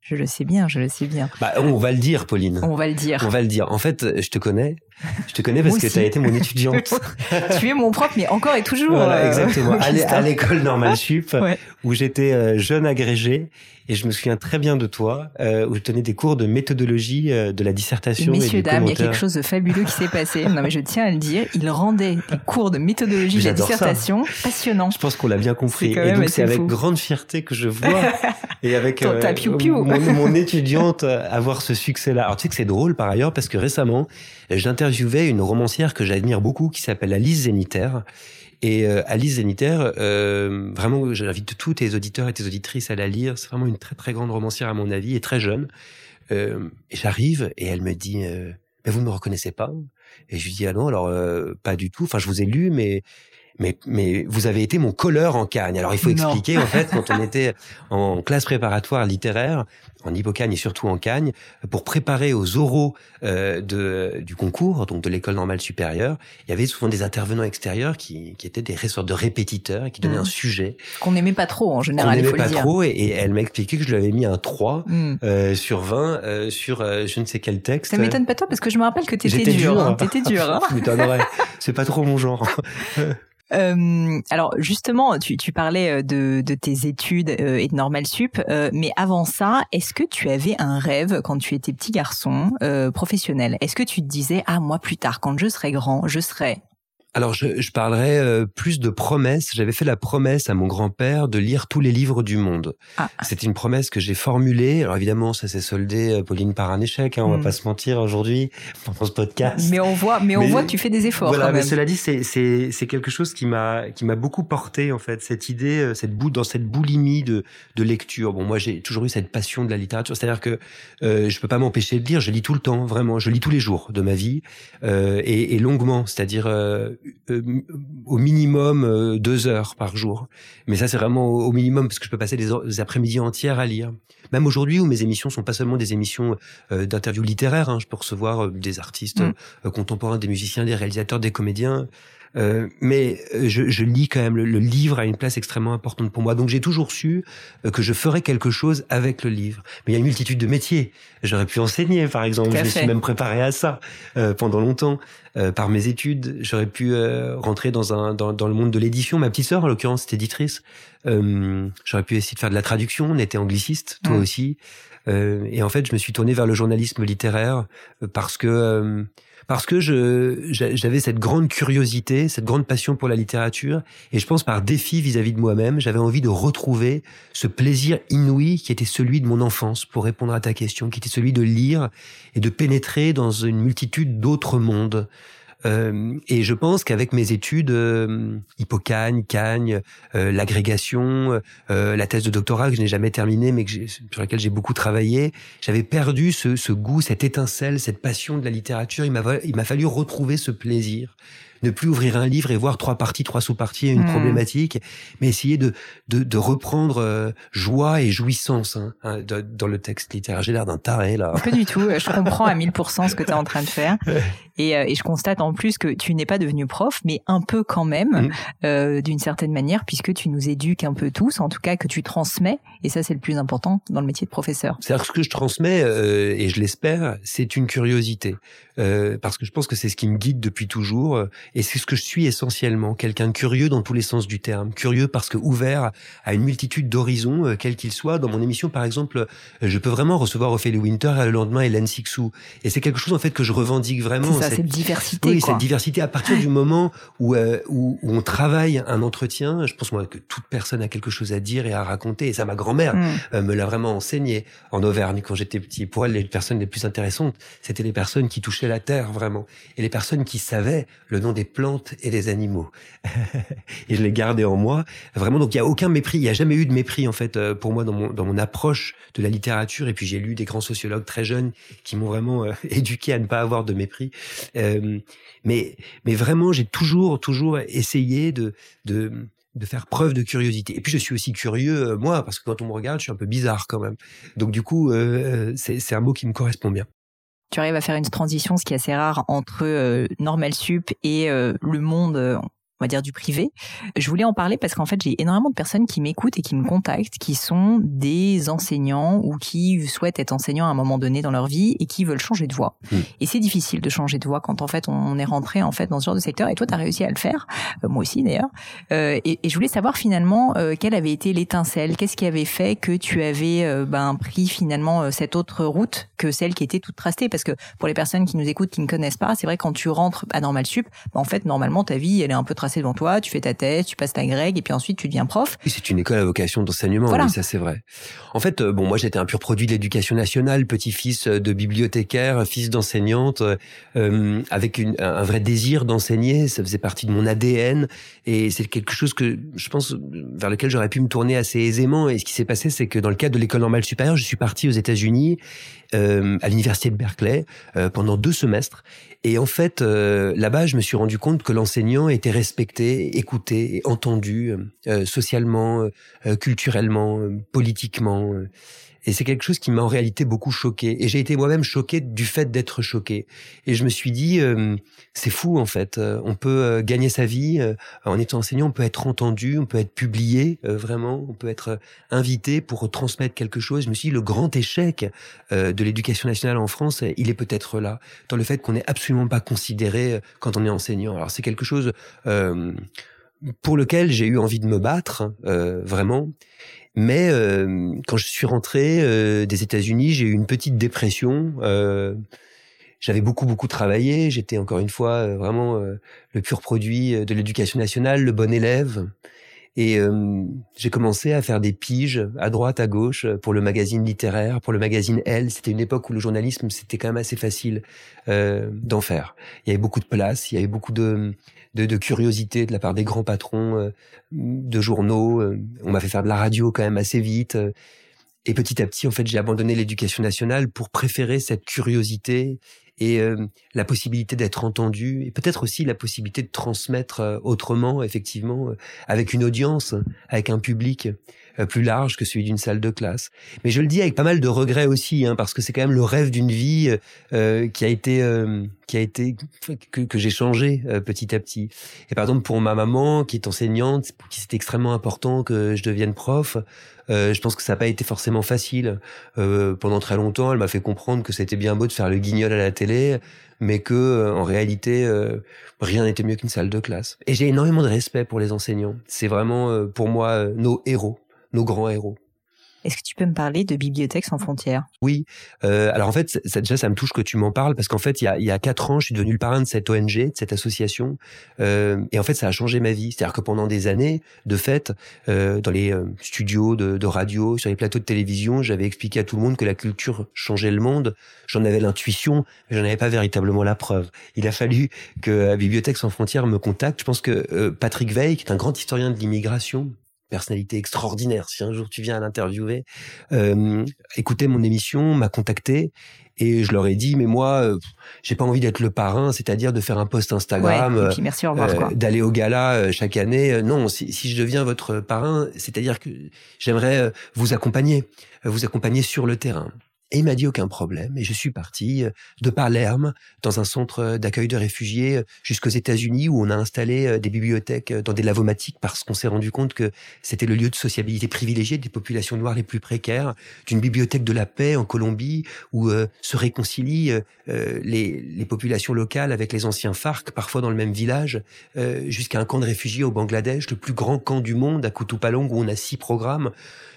Je le sais bien, je le sais bien. Bah, on va le dire, Pauline. On va le dire. On va le dire. En fait, je te connais. Je te connais parce que tu as été mon étudiante. tu es mon prof, mais encore et toujours. Voilà, exactement. à l'école normale sup, où j'étais euh, jeune agrégé et je me souviens très bien de toi, euh, où je tenais des cours de méthodologie euh, de la dissertation. Messieurs, et dames, il y a quelque chose de fabuleux qui s'est passé. Non, mais je tiens à le dire. Il rendait des cours de méthodologie de la dissertation passionnants. Je pense qu'on l'a bien compris. Et donc, c'est avec grande fierté que je vois, et avec euh, mon, mon, étudiante avoir ce succès-là. Alors, tu sais que c'est drôle par ailleurs, parce que récemment, j'interviewais une romancière que j'admire beaucoup, qui s'appelle Alice Zénitaire, et euh, Alice Zénitaire, euh, vraiment, j'invite tous tes auditeurs et tes auditrices à la lire. C'est vraiment une très très grande romancière à mon avis et très jeune. Euh, J'arrive et elle me dit, euh, mais vous ne me reconnaissez pas? Et je lui dis ah non, alors euh, pas du tout. Enfin, je vous ai lu, mais mais, mais vous avez été mon colleur en Cagne. Alors il faut expliquer en fait quand on était en classe préparatoire littéraire en Hippocagne et surtout en Cagne pour préparer aux oraux euh, de, du concours donc de l'école normale supérieure. Il y avait souvent des intervenants extérieurs qui, qui étaient des sortes de répétiteurs et qui donnaient mmh. un sujet qu'on n'aimait pas trop en général. Qu'on n'aimait pas trop et, et elle m'a expliqué que je lui avais mis un 3 mmh. euh, sur 20 euh, sur euh, je ne sais quel texte. Ça m'étonne pas toi parce que je me rappelle que t'étais dur. dur hein. T'étais dur. Hein. C'est pas trop mon genre. Euh, alors justement, tu, tu parlais euh, de, de, tes études euh, et de Normal Sup, euh, mais avant ça, est-ce que tu avais un rêve quand tu étais petit garçon professionnel? Est-ce que tu te disais ah moi plus tard quand je serai grand, je serai alors, je, je parlerai euh, plus de promesses. J'avais fait la promesse à mon grand-père de lire tous les livres du monde. Ah. C'était une promesse que j'ai formulée. Alors évidemment, ça s'est soldé, euh, Pauline, par un échec. Hein, on va hmm. pas se mentir aujourd'hui pendant ce podcast. Mais on voit, mais on voit que tu fais des efforts. Voilà, mais cela dit, c'est quelque chose qui m'a qui m'a beaucoup porté en fait cette idée, euh, cette boule dans cette boulimie de de lecture. Bon, moi j'ai toujours eu cette passion de la littérature. C'est-à-dire que euh, je peux pas m'empêcher de lire. Je lis tout le temps, vraiment. Je lis tous les jours de ma vie euh, et, et longuement. C'est-à-dire au minimum euh, deux heures par jour. Mais ça, c'est vraiment au, minimum parce que je peux passer des, après-midi entières à lire. Même aujourd'hui, où mes émissions sont pas seulement des émissions euh, d'interviews littéraires, hein, je peux recevoir des artistes mm. contemporains, des musiciens, des réalisateurs, des comédiens. Euh, mais euh, je, je, lis quand même le, livre a une place extrêmement importante pour moi. Donc j'ai toujours su euh, que je ferais quelque chose avec le livre. Mais il y a une multitude de métiers. J'aurais pu enseigner, par exemple. Je me suis même préparé à ça pendant longtemps par mes études. J'aurais pu rentrer dans un dans, dans, le monde de l'édition. Ma petite sœur, en l'occurrence, est éditrice. J'aurais pu essayer de faire de la traduction. On était angliciste, toi aussi. et en fait, je me suis tourné vers le journalisme littéraire parce que parce que je j'avais cette grande curiosité, cette grande passion pour la littérature, et je pense par défi vis-à-vis de moi-même, j'avais envie de retrouver ce plaisir inouï qui était celui de mon enfance, pour répondre à ta question, qui était celui de lire et de pénétrer dans une multitude d'autres mondes. Et je pense qu'avec mes études, Hippocagne, Cagne, l'agrégation, la thèse de doctorat que je n'ai jamais terminée, mais que sur laquelle j'ai beaucoup travaillé, j'avais perdu ce, ce goût, cette étincelle, cette passion de la littérature. Il m'a fallu retrouver ce plaisir ne plus ouvrir un livre et voir trois parties, trois sous-parties, une hmm. problématique, mais essayer de, de, de reprendre euh, joie et jouissance hein, hein dans le texte littéraire. J'ai l'air d'un taré là. Pas du tout. Je comprends à 1000% ce que tu es en train de faire. Et, euh, et, je constate en plus que tu n'es pas devenu prof, mais un peu quand même, hmm. euh, d'une certaine manière, puisque tu nous éduques un peu tous, en tout cas que tu transmets, et ça c'est le plus important dans le métier de professeur. C'est-à-dire ce que je transmets, euh, et je l'espère, c'est une curiosité, euh, parce que je pense que c'est ce qui me guide depuis toujours. Et c'est ce que je suis essentiellement, quelqu'un de curieux dans tous les sens du terme. Curieux parce que ouvert à une multitude d'horizons, euh, quels qu'ils soient. Dans mon émission, par exemple, euh, je peux vraiment recevoir Ophélie Winter et le lendemain Hélène Sixou. Et c'est quelque chose, en fait, que je revendique vraiment. C'est ça, cette, diversité. Oui, cette diversité. À partir du moment où, euh, où, où, on travaille un entretien, je pense, moi, que toute personne a quelque chose à dire et à raconter. Et ça, ma grand-mère mm. me l'a vraiment enseigné en Auvergne quand j'étais petit. Pour elle, les personnes les plus intéressantes, c'était les personnes qui touchaient la terre, vraiment. Et les personnes qui savaient le nom des plantes et des animaux. et je l'ai gardé en moi. Vraiment, donc il y a aucun mépris. Il n'y a jamais eu de mépris en fait euh, pour moi dans mon dans mon approche de la littérature. Et puis j'ai lu des grands sociologues très jeunes qui m'ont vraiment euh, éduqué à ne pas avoir de mépris. Euh, mais mais vraiment, j'ai toujours toujours essayé de de faire preuve de curiosité. Et puis je suis aussi curieux, moi, parce que quand on me regarde, je suis un peu bizarre quand même. Donc du coup, c'est un mot qui me correspond bien tu arrives à faire une transition, ce qui est assez rare, entre euh, Normal Sup et euh, le monde, euh, on va dire du privé. Je voulais en parler parce qu'en fait, j'ai énormément de personnes qui m'écoutent et qui me contactent, qui sont des enseignants ou qui souhaitent être enseignants à un moment donné dans leur vie et qui veulent changer de voie. Hmm. Et c'est difficile de changer de voie quand en fait on est rentré en fait dans ce genre de secteur. Et toi, tu as réussi à le faire, euh, moi aussi d'ailleurs. Euh, et, et, je voulais savoir finalement euh, quelle avait été l'étincelle, qu'est-ce qui avait fait que tu avais euh, ben, pris finalement cette autre route que celle qui était toute tracée? Parce que pour les personnes qui nous écoutent, qui ne connaissent pas, c'est vrai quand tu rentres à Normal Sup, ben, en fait normalement ta vie elle est un peu tracée devant toi, tu fais ta thèse, tu passes ta grègue et puis ensuite tu deviens prof. c'est une école à vocation d'enseignement, oui, ça c'est vrai. En fait, euh, bon, moi j'étais un pur produit de l'éducation nationale, petit-fils euh, de bibliothécaire, fils d'enseignante, euh, avec une, un vrai désir d'enseigner, ça faisait partie de mon ADN et c'est quelque chose que je pense vers lequel j'aurais pu me tourner assez aisément. Et ce qui s'est passé, c'est que dans le cadre de l'école normale supérieure, je suis parti aux États-Unis euh, à l'université de Berkeley euh, pendant deux semestres. Et en fait, euh, là-bas, je me suis rendu compte que l'enseignant était respecté, écouté, entendu socialement, culturellement, politiquement. Et c'est quelque chose qui m'a en réalité beaucoup choqué. Et j'ai été moi-même choqué du fait d'être choqué. Et je me suis dit, euh, c'est fou en fait. Euh, on peut euh, gagner sa vie en étant enseignant, on peut être entendu, on peut être publié vraiment, on peut être invité pour transmettre quelque chose. Je me suis dit, le grand échec de l'éducation nationale en France, il est peut-être là, dans le fait qu'on n'est absolument pas considéré quand on est enseignant. Alors c'est quelque chose pour lequel j'ai eu envie de me battre, vraiment. Mais euh, quand je suis rentré euh, des États-Unis, j'ai eu une petite dépression. Euh, j'avais beaucoup beaucoup travaillé. J'étais encore une fois vraiment le pur produit de l'éducation nationale, le bon élève. Et j'ai commencé à faire des piges à droite, à gauche pour le magazine littéraire, pour le magazine Elle. C'était une époque où le journalisme, c'était quand même assez facile d'en faire. Il y avait beaucoup de place, il y avait beaucoup de, de, curiosité de la part des grands patrons euh, de journaux. Euh, on m'a fait faire de la radio quand même assez vite. Euh, et petit à petit, en fait, j'ai abandonné l'éducation nationale pour préférer cette curiosité et la possibilité d'être entendu et peut-être aussi la possibilité de transmettre autrement, effectivement, avec une audience, avec un public. Euh, plus large que celui d'une salle de classe. Mais je le dis avec pas mal de regrets aussi, hein, parce que c'est quand même le rêve d'une vie euh, euh, qui a été qui a été que, que j'ai changé petit à petit. Et par exemple pour ma maman qui est enseignante, pour qui c'est extrêmement important que je devienne prof. je pense que ça n'a pas été forcément facile. pendant très longtemps, elle m'a fait comprendre que c'était bien beau de faire le guignol à la télé, mais que en réalité rien n'était mieux qu'une salle de classe. Et j'ai énormément de respect pour les enseignants. C'est vraiment pour moi nos héros nos grands héros. Est-ce que tu peux me parler de Bibliothèques sans frontières? Oui. Euh, alors en fait, ça, déjà, ça me touche que tu m'en parles parce qu'en fait, il y a, il y a quatre ans, je suis devenu le parrain de cette ONG, de cette association, euh, et en fait, ça a changé ma vie. C'est-à-dire que pendant des années, de fait, euh, dans les euh, studios de, de, radio, sur les plateaux de télévision, j'avais expliqué à tout le monde que la culture changeait le monde. J'en avais l'intuition, mais j'en avais pas véritablement la preuve. Il a fallu que Bibliothèques sans frontières me contacte. Je pense que euh, Patrick Veil, qui est un grand historien de l'immigration, personnalité extraordinaire. Si un jour tu viens à l'interviewer, euh, écoutez mon émission, m'a contacté et je leur ai dit mais moi euh, j'ai pas envie d'être le parrain, c'est-à-dire de faire un post Instagram, ouais, et merci, au revoir, euh, d'aller au gala euh, chaque année. non, si, si, je deviens votre parrain, c'est-à-dire que j'aimerais vous accompagner, vous accompagner sur le terrain. Et il m'a dit aucun problème. Et je suis parti euh, de Palerme, dans un centre d'accueil de réfugiés, euh, jusqu'aux États-Unis, où on a installé euh, des bibliothèques dans des lavomatiques parce qu'on s'est rendu compte que c'était le lieu de sociabilité privilégié des populations noires les plus précaires, d'une bibliothèque de la paix en Colombie, où se réconcilient les, les, populations locales avec les anciens FARC, parfois dans le même village, jusqu'à un camp de réfugiés au Bangladesh, le plus grand camp du monde, à Kutupalong, où on a six programmes.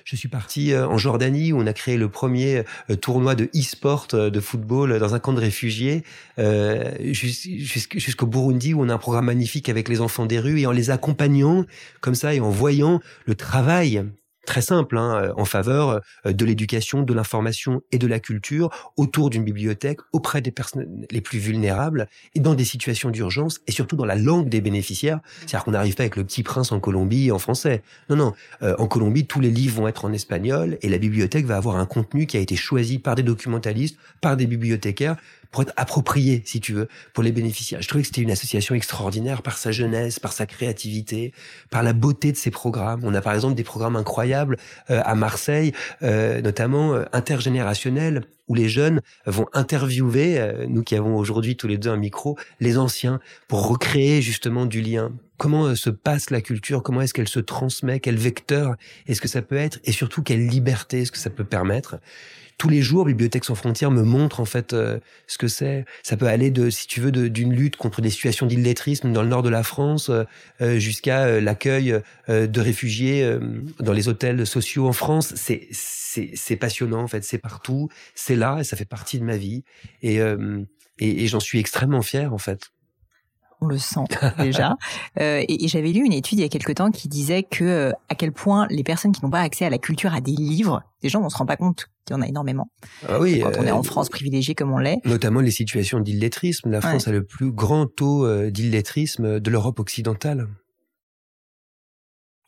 Je suis parti en Jordanie, où on a créé le premier tournoi de e-sport euh, de football dans un camp de réfugiés, euh, jusqu'au Burundi où on a un programme magnifique avec les enfants des rues et en les accompagnant comme ça et en voyant le travail très simple hein, euh, en faveur euh, de l'éducation, de l'information et de la culture autour d'une bibliothèque auprès des personnes les plus vulnérables et dans des situations d'urgence et surtout dans la langue des bénéficiaires. C'est-à-dire qu'on n'arrive pas avec le petit prince en Colombie en français. Non, non. Euh, en Colombie, tous les livres vont être en espagnol et la bibliothèque va avoir un contenu qui a été choisi par des documentalistes, par des bibliothécaires pour être approprié, si tu veux, pour les bénéficiaires. Je trouvais que c'était une association extraordinaire par sa jeunesse, par sa créativité, par la beauté de ses programmes. On a par exemple des programmes incroyables euh, à Marseille, euh, notamment euh, intergénérationnels, où les jeunes vont interviewer, nous qui avons aujourd'hui tous les deux un micro, les anciens, pour recréer justement du lien. Comment se passe la culture? Comment est-ce qu'elle se transmet? Quel vecteur est-ce que ça peut être? Et surtout, quelle liberté est-ce que ça peut permettre? Tous les jours, Bibliothèques sans frontières me montre en fait euh, ce que c'est. Ça peut aller de, si tu veux, d'une lutte contre des situations d'illettrisme dans le nord de la France euh, euh, jusqu'à l'accueil de réfugiés dans les hôtels sociaux en France. C'est c'est passionnant en fait. C'est partout. C'est là et ça fait partie de ma vie. Et et, et j'en suis extrêmement fier en fait on le sent déjà. Euh, et, j'avais lu une étude il y a quelque temps qui disait que euh, à quel point les personnes qui n'ont pas accès à la culture, à des livres, des gens, on se rend pas compte qu'il y en a énormément. Ah oui, quand on est euh, en France privilégiée comme on l'est. Notamment les situations d'illettrisme. La France a le plus grand taux d'illettrisme de l'Europe occidentale.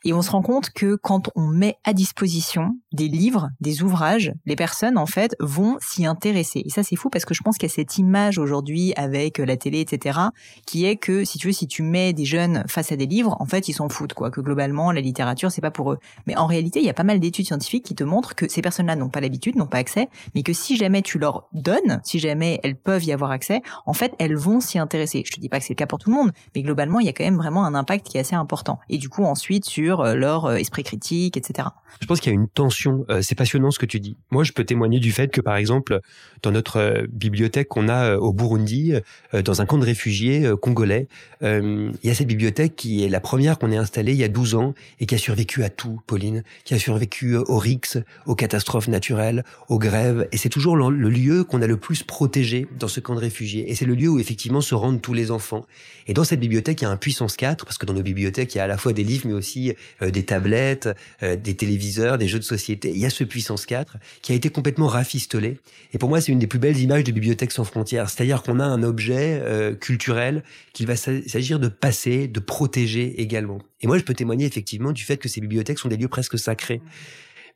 Et on se rend compte que quand on met à disposition des livres, des ouvrages, les personnes en fait vont s'y intéresser. Et ça c'est fou parce que je pense qu'il y a cette image aujourd'hui avec la télé, etc., qui est que si tu veux, si tu mets des jeunes face à des livres, en fait ils s'en foutent quoi. Que globalement la littérature c'est pas pour eux. Mais en réalité il y a pas mal d'études scientifiques qui te montrent que ces personnes-là n'ont pas l'habitude, n'ont pas accès, mais que si jamais tu leur donnes, si jamais elles peuvent y avoir accès, en fait elles vont s'y intéresser. Je te dis pas que c'est le cas pour tout le monde, mais globalement il y a quand même vraiment un impact qui est assez important. Et du coup ensuite sur euh, leur euh, esprit critique, etc. Je pense qu'il y a une tension. Euh, c'est passionnant ce que tu dis. Moi, je peux témoigner du fait que, par exemple, dans notre bibliothèque qu'on a au Burundi, dans un camp de réfugiés congolais, il y a cette bibliothèque qui est la première qu'on ait installée il y a 12 ans et qui a survécu à tout, Pauline, qui a survécu aux rixes, aux catastrophes naturelles, aux grèves. Et c'est toujours le lieu qu'on a le plus protégé dans ce camp de réfugiés. Et c'est le lieu où effectivement se rendent tous les enfants. Et dans cette bibliothèque, il y a un puissance 4, parce que dans nos bibliothèques, il y a à la fois des livres, mais aussi des tablettes, euh, des téléviseurs, des jeux de société. Il y a ce puissance 4 qui a été complètement rafistolé. Et pour moi, c'est une des plus belles images de Bibliothèque sans frontières. C'est-à-dire qu'on a un objet euh, culturel qu'il va s'agir de passer, de protéger également. Et moi, je peux témoigner effectivement du fait que ces bibliothèques sont des lieux presque sacrés.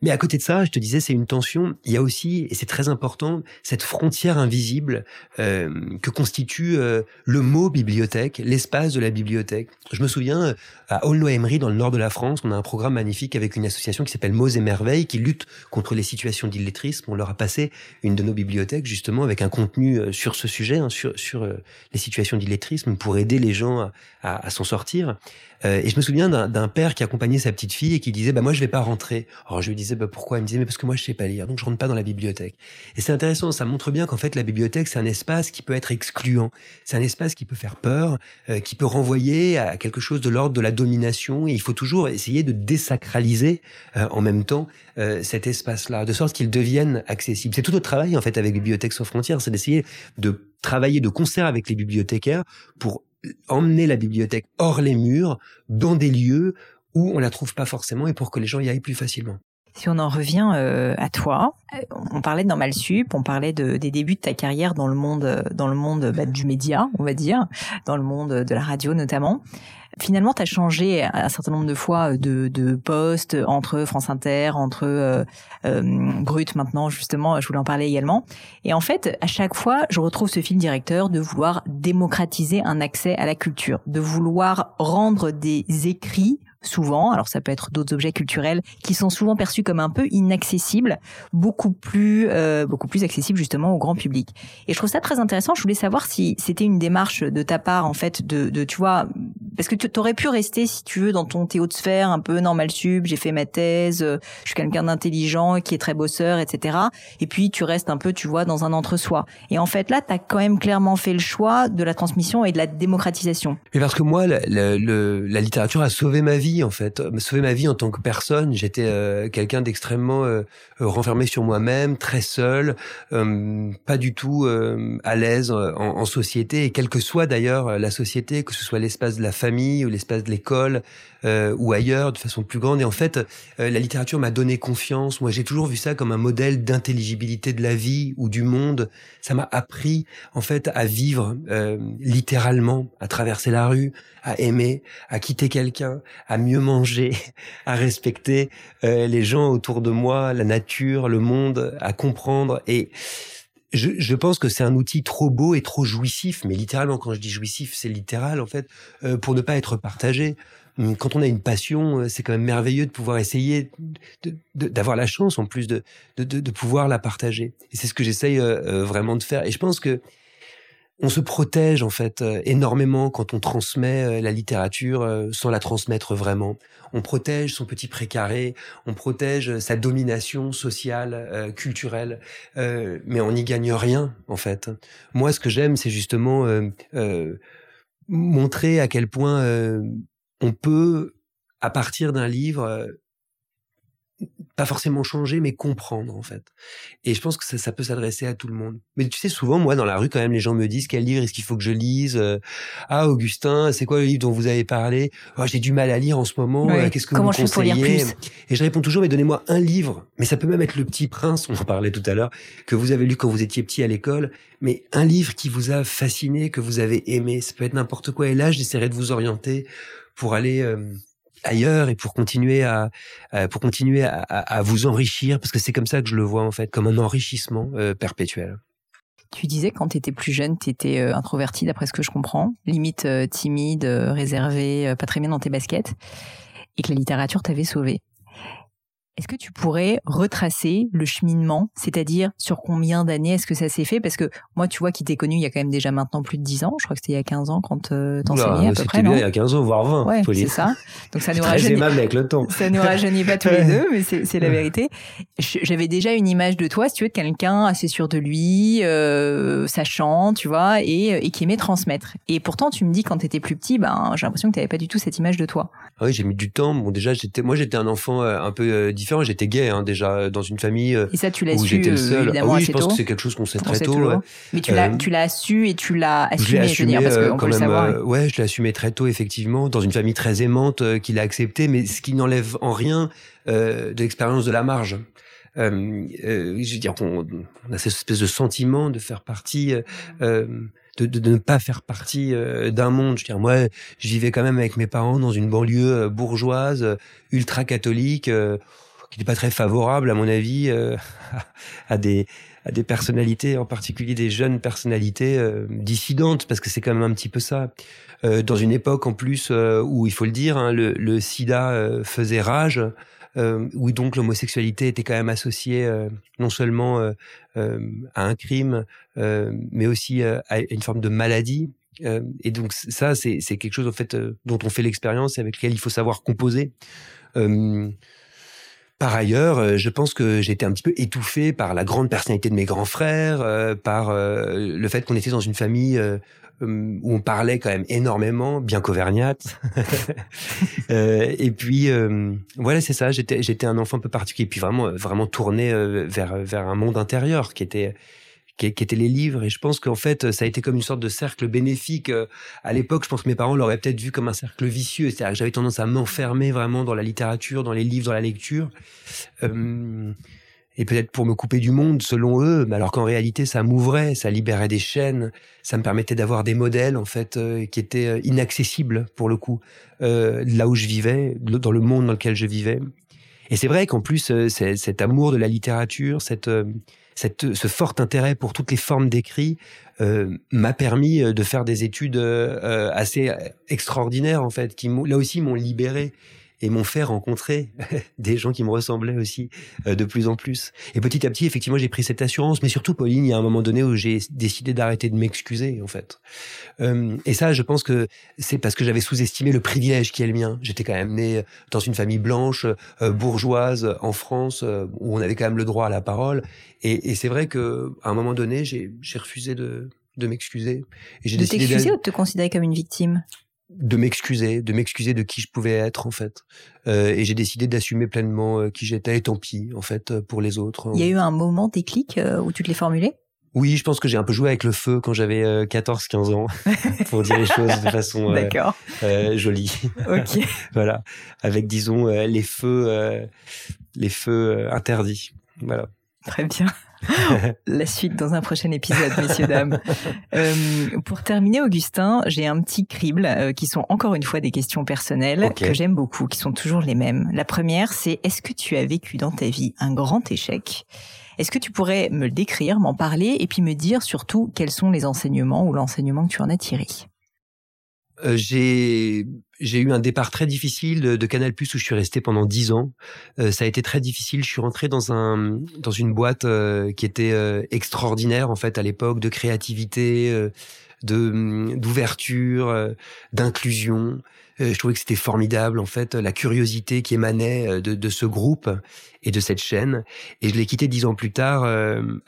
Mais à côté de ça, je te disais, c'est une tension. Il y a aussi, et c'est très important, cette frontière invisible euh, que constitue euh, le mot bibliothèque, l'espace de la bibliothèque. Je me souviens, euh, à Aulnoy-Emery, dans le nord de la France, on a un programme magnifique avec une association qui s'appelle Mots et Merveilles, qui lutte contre les situations d'illettrisme. On leur a passé une de nos bibliothèques, justement, avec un contenu euh, sur ce sujet, hein, sur, sur les situations d'illettrisme, pour aider les gens à, à s'en sortir. Et je me souviens d'un père qui accompagnait sa petite fille et qui disait, bah moi je vais pas rentrer. Alors je lui disais, bah, pourquoi? Il me disait mais parce que moi je sais pas lire, donc je rentre pas dans la bibliothèque. Et c'est intéressant, ça montre bien qu'en fait la bibliothèque c'est un espace qui peut être excluant, c'est un espace qui peut faire peur, euh, qui peut renvoyer à quelque chose de l'ordre de la domination. Et il faut toujours essayer de désacraliser euh, en même temps euh, cet espace-là, de sorte qu'il devienne accessible. C'est tout notre travail en fait avec Bibliothèques sans frontières, c'est d'essayer de travailler de concert avec les bibliothécaires pour emmener la bibliothèque hors les murs, dans des lieux où on la trouve pas forcément et pour que les gens y aillent plus facilement. Si on en revient euh, à toi, euh, on parlait de Normal Sup, on parlait de, des débuts de ta carrière dans le monde, euh, dans le monde bah, du média, on va dire, dans le monde de la radio notamment. Finalement, tu as changé un certain nombre de fois de, de postes entre France Inter, entre euh, Brut maintenant, justement, je voulais en parler également. Et en fait, à chaque fois, je retrouve ce fil directeur de vouloir démocratiser un accès à la culture, de vouloir rendre des écrits souvent, alors ça peut être d'autres objets culturels qui sont souvent perçus comme un peu inaccessibles, beaucoup plus euh, beaucoup plus accessibles justement au grand public. Et je trouve ça très intéressant. Je voulais savoir si c'était une démarche de ta part en fait de, tu vois parce que tu aurais pu rester si tu veux dans ton théo de sphère un peu normal sub, j'ai fait ma thèse, euh, je suis quelqu'un d'intelligent qui est très bosseur, etc. Et puis tu restes un peu tu vois dans un entre-soi. Et en fait là tu as quand même clairement fait le choix de la transmission et de la démocratisation. Mais parce que moi la littérature a sauvé ma vie en fait, sauver ma vie en tant que personne. J'étais euh, quelqu'un d'extrêmement euh, renfermé sur moi-même, très seul, euh, pas du tout à l'aise en, en, société. Et quelle que soit d'ailleurs la société, que ce soit l'espace de la famille ou l'espace de l'école, euh, ou ailleurs de façon plus grande. Et en fait, euh, la littérature m'a donné confiance. Moi, j'ai toujours vu ça comme un modèle d'intelligibilité de la vie ou du monde. Ça m'a appris en fait à vivre euh, littéralement, à traverser la rue, à aimer, à quitter quelqu'un, à mieux manger, à respecter les gens autour de moi, la nature, le monde, à comprendre et je, pense que c'est un outil trop beau et trop jouissif, mais littéralement, quand je dis jouissif, c'est littéral en fait, pour ne pas être partagé. Hum, quand on a une passion, euh, c'est quand même merveilleux de pouvoir essayer d'avoir la chance en plus de, pouvoir la partager. Et c'est ce que j'essaye euh, euh, vraiment de faire. Et je pense que on se protège en fait énormément quand on transmet la littérature sans la transmettre vraiment. On protège son petit précaré, on protège sa domination sociale, culturelle, mais on n'y gagne rien en fait. Moi, ce que j'aime, c'est justement montrer à quel point on peut, à partir d'un livre, euh, pas forcément changer, mais comprendre en fait. Et je pense que ça, ça peut s'adresser à tout le monde. Mais tu sais, souvent, moi, dans la rue, quand même, les gens me disent quel livre est-ce qu'il faut que je lise euh, Ah, Augustin, c'est quoi le livre dont vous avez parlé? Oh, J'ai du mal à lire en ce moment. Euh, qu'est-ce que vous me conseillez Et je réponds toujours, mais donnez-moi un livre. Mais ça peut même être Le Petit Prince, on en parlait tout à l'heure, que vous avez lu quand vous étiez petit à l'école. Mais un livre qui vous a fasciné, que vous avez aimé, ça peut être n'importe quoi. Et là, j'essaierai de vous orienter pour aller euh, ailleurs et pour continuer à, pour continuer à, vous enrichir parce que c'est comme ça que je le vois en fait comme un enrichissement euh, perpétuel. Tu disais quand tu étais plus jeune, tu étais euh, introverti d'après ce que je comprends, limite timide, réservé, pas très bien dans tes baskets et que la littérature t'avait sauvé. Est-ce que tu pourrais retracer le cheminement, c'est-à-dire sur combien d'années est-ce que ça s'est fait? Parce que moi, tu vois, qui t'es connu il y a quand même déjà maintenant plus de 10 ans, je crois que c'était il y a 15 ans quand euh, t'enseignais à peu près, bien il y a 15 ans, voire 20. Ouais, c'est ça. Donc ça nous rajeunit, avec le temps. ça nous rajeunit pas tous les deux, mais c'est la vérité. J'avais déjà une image de toi, si tu veux, de quelqu'un assez sûr de lui, euh, sachant, tu vois, et, et qui aimait transmettre. Et pourtant, tu me dis quand t'étais plus petit, ben j'ai l'impression que t'avais pas du tout cette image de toi. Ah oui, j'ai mis du temps. Bon, déjà, j'étais, moi, j'étais un enfant euh, un peu euh, différent. J'étais gay hein, déjà dans une famille euh, et ça, tu l'as su, j'étais le seul. Ah oui, je pense que c'est quelque chose qu'on sait très tôt. Mais tu l'as, tu l'as su et tu l'as assumé, je, assumé, je veux dire, parce qu'on peut le savoir. ouais, je l'ai assumé très tôt, effectivement, dans une famille très aimante qui l'a accepté, mais ce qui n'enlève en rien de l'expérience de la marge. Euh, je veux dire, on, on, a cette espèce de sentiment de faire partie euh, de, de, ne pas faire partie euh, d'un monde. Je veux dire, moi, je vivais quand même avec mes parents dans une banlieue euh, bourgeoise, euh, ultra catholique, qui n'est pas très favorable, à mon avis, à des à des personnalités, en particulier des jeunes personnalités dissidentes, parce que c'est quand même un petit peu ça. dans une époque en plus où, il faut le dire, hein, le, le, SIDA faisait rage euh, où donc l'homosexualité était quand même associée euh, non seulement euh, euh, à un crime, mais aussi à une forme de maladie. et donc ça, c'est quelque chose en fait dont on fait l'expérience et avec lequel il faut savoir composer. Par ailleurs, je pense que j'étais un petit peu étouffé par la grande personnalité de mes grands frères, par le fait qu'on était dans une famille où on parlait quand même énormément, bien qu'auvergnate. euh, et puis voilà, c'est ça. J'étais j'étais un enfant un peu particulier, puis vraiment vraiment tourné vers vers un monde intérieur qui était qui, étaient les livres. Et je pense qu'en fait, ça a été comme une sorte de cercle bénéfique. Euh, à l'époque, je pense que mes parents l'auraient peut-être vu comme un cercle vicieux. C'est-à-dire que j'avais tendance à m'enfermer vraiment dans la littérature, dans les livres, dans la lecture. Euh, et peut-être pour me couper du monde, selon eux, mais alors qu'en réalité, ça m'ouvrait, ça libérait des chaînes, ça me permettait d'avoir des modèles, en fait, euh, qui étaient inaccessibles, pour le coup, là où je vivais, dans le monde dans lequel je vivais. Et c'est vrai qu'en plus, cet amour de la littérature, cette ce fort intérêt pour toutes les formes d'écrit euh, m'a permis euh, de faire des études euh, assez extraordinaires en fait, qui là aussi m'ont libéré et m'ont fait rencontrer des gens qui me ressemblaient aussi euh, de plus en plus. Et petit à petit, effectivement, j'ai pris cette assurance, mais surtout, Pauline, il y a un moment donné où j'ai décidé d'arrêter de m'excuser, en fait. Euh, et ça, je pense que c'est parce que j'avais sous-estimé le privilège qui est le mien. J'étais quand même né dans une famille blanche, euh, bourgeoise, en France, où on avait quand même le droit à la parole. Et, et c'est vrai que à un moment donné, j'ai refusé de, de m'excuser. Et j'ai de t'excuser ou de te considérer comme une victime? De m'excuser, de m'excuser de qui je pouvais être en fait. Euh, et j'ai décidé d'assumer pleinement euh, qui j'étais et tant pis en fait euh, pour les autres. Il y a eu un moment déclic où tu te l'es formulé? Oui, je pense que j'ai un peu joué avec le feu quand j'avais 14-15 ans, pour dire les choses de façon jolie. Ok. voilà, avec disons les feux, les feux interdits. Voilà. Très bien. La suite dans un prochain épisode, messieurs, dames. Euh, pour terminer, Augustin, j'ai un petit crible euh, qui sont encore une fois des questions personnelles que j'aime beaucoup, qui sont toujours les mêmes. La première, c'est est-ce que tu as vécu dans ta vie un grand échec? Est-ce que tu pourrais me le décrire, m'en parler et puis me dire surtout quels sont les enseignements ou l'enseignement que tu en as tiré? Euh, j'ai eu un départ très difficile de, Canal Plus où je suis resté pendant dix ans. Euh, ça a été très difficile. Je suis rentré dans un dans une boîte euh, qui était extraordinaire en fait à l'époque de créativité, de hum, d'ouverture, d'inclusion. je trouvais que c'était formidable en fait la curiosité qui émanait de, de ce groupe et de cette chaîne. Et je l'ai quitté dix ans plus tard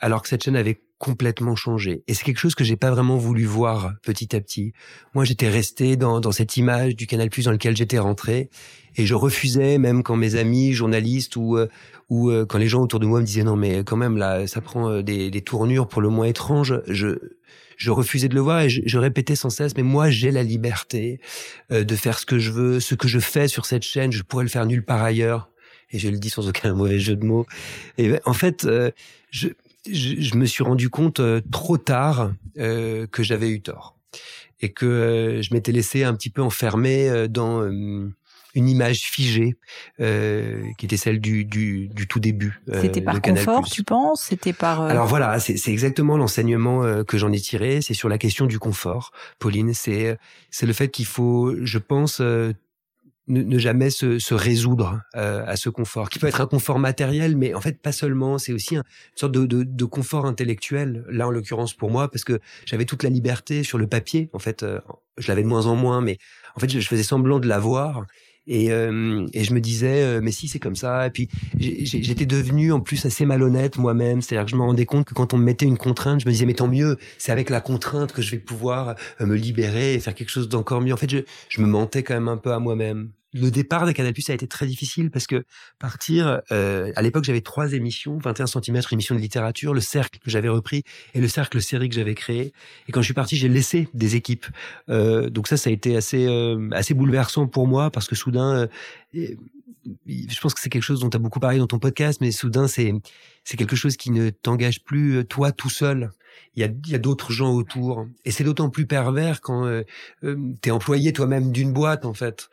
alors que cette chaîne avait complètement changé. Et c'est quelque chose que j'ai pas vraiment voulu voir petit à petit. Moi, j'étais resté dans, dans cette image du Canal Plus dans lequel j'étais rentré, et je refusais même quand mes amis journalistes ou euh, ou euh, quand les gens autour de moi me disaient non mais quand même là ça prend euh, des, des tournures pour le moins étranges. Je je refusais de le voir et je, je répétais sans cesse mais moi j'ai la liberté de faire ce que je veux, ce que je fais sur cette chaîne, je pourrais le faire nulle part ailleurs. Et je le dis sans aucun mauvais jeu de mots. Et en fait, je, je, me suis rendu compte euh, trop tard euh, que j'avais eu tort et que euh, je m'étais laissé un petit peu enfermer dans une image figée qui était celle du, du, du tout début. C'était par confort, tu penses? C'était par. Alors voilà, c'est exactement l'enseignement que j'en ai tiré. C'est sur la question du confort, Pauline. C'est c'est le fait qu'il faut, je pense, ne, jamais se, se résoudre euh, à ce confort, qui peut être un confort matériel, mais en fait pas seulement, c'est aussi une sorte de, de, de, confort intellectuel, là en l'occurrence pour moi, parce que j'avais toute la liberté sur le papier, en fait, euh, je l'avais de moins en moins, mais en fait je, je faisais semblant de l'avoir, et, euh, et je me disais, euh, mais si c'est comme ça. Et puis j'étais devenu en plus assez malhonnête moi-même. C'est-à-dire que je me rendais compte que quand on me mettait une contrainte, je me disais, mais tant mieux, c'est avec la contrainte que je vais pouvoir euh, me libérer et faire quelque chose d'encore mieux. En fait, je, je me mentais quand même un peu à moi-même le départ de Canal a été très difficile parce que partir, euh, à l'époque j'avais trois émissions, 21 cm, émission de littérature, le cercle que j'avais repris et le cercle série que j'avais créé. Et quand je suis parti, j'ai laissé des équipes. Euh, donc ça, ça a été assez euh, assez bouleversant pour moi parce que soudain, euh, je pense que c'est quelque chose dont tu as beaucoup parlé dans ton podcast, mais soudain c'est c'est quelque chose qui ne t'engage plus euh, toi tout seul. Il y a, a d'autres gens autour. Et c'est d'autant plus pervers quand euh, tu es employé toi-même d'une boîte, en fait.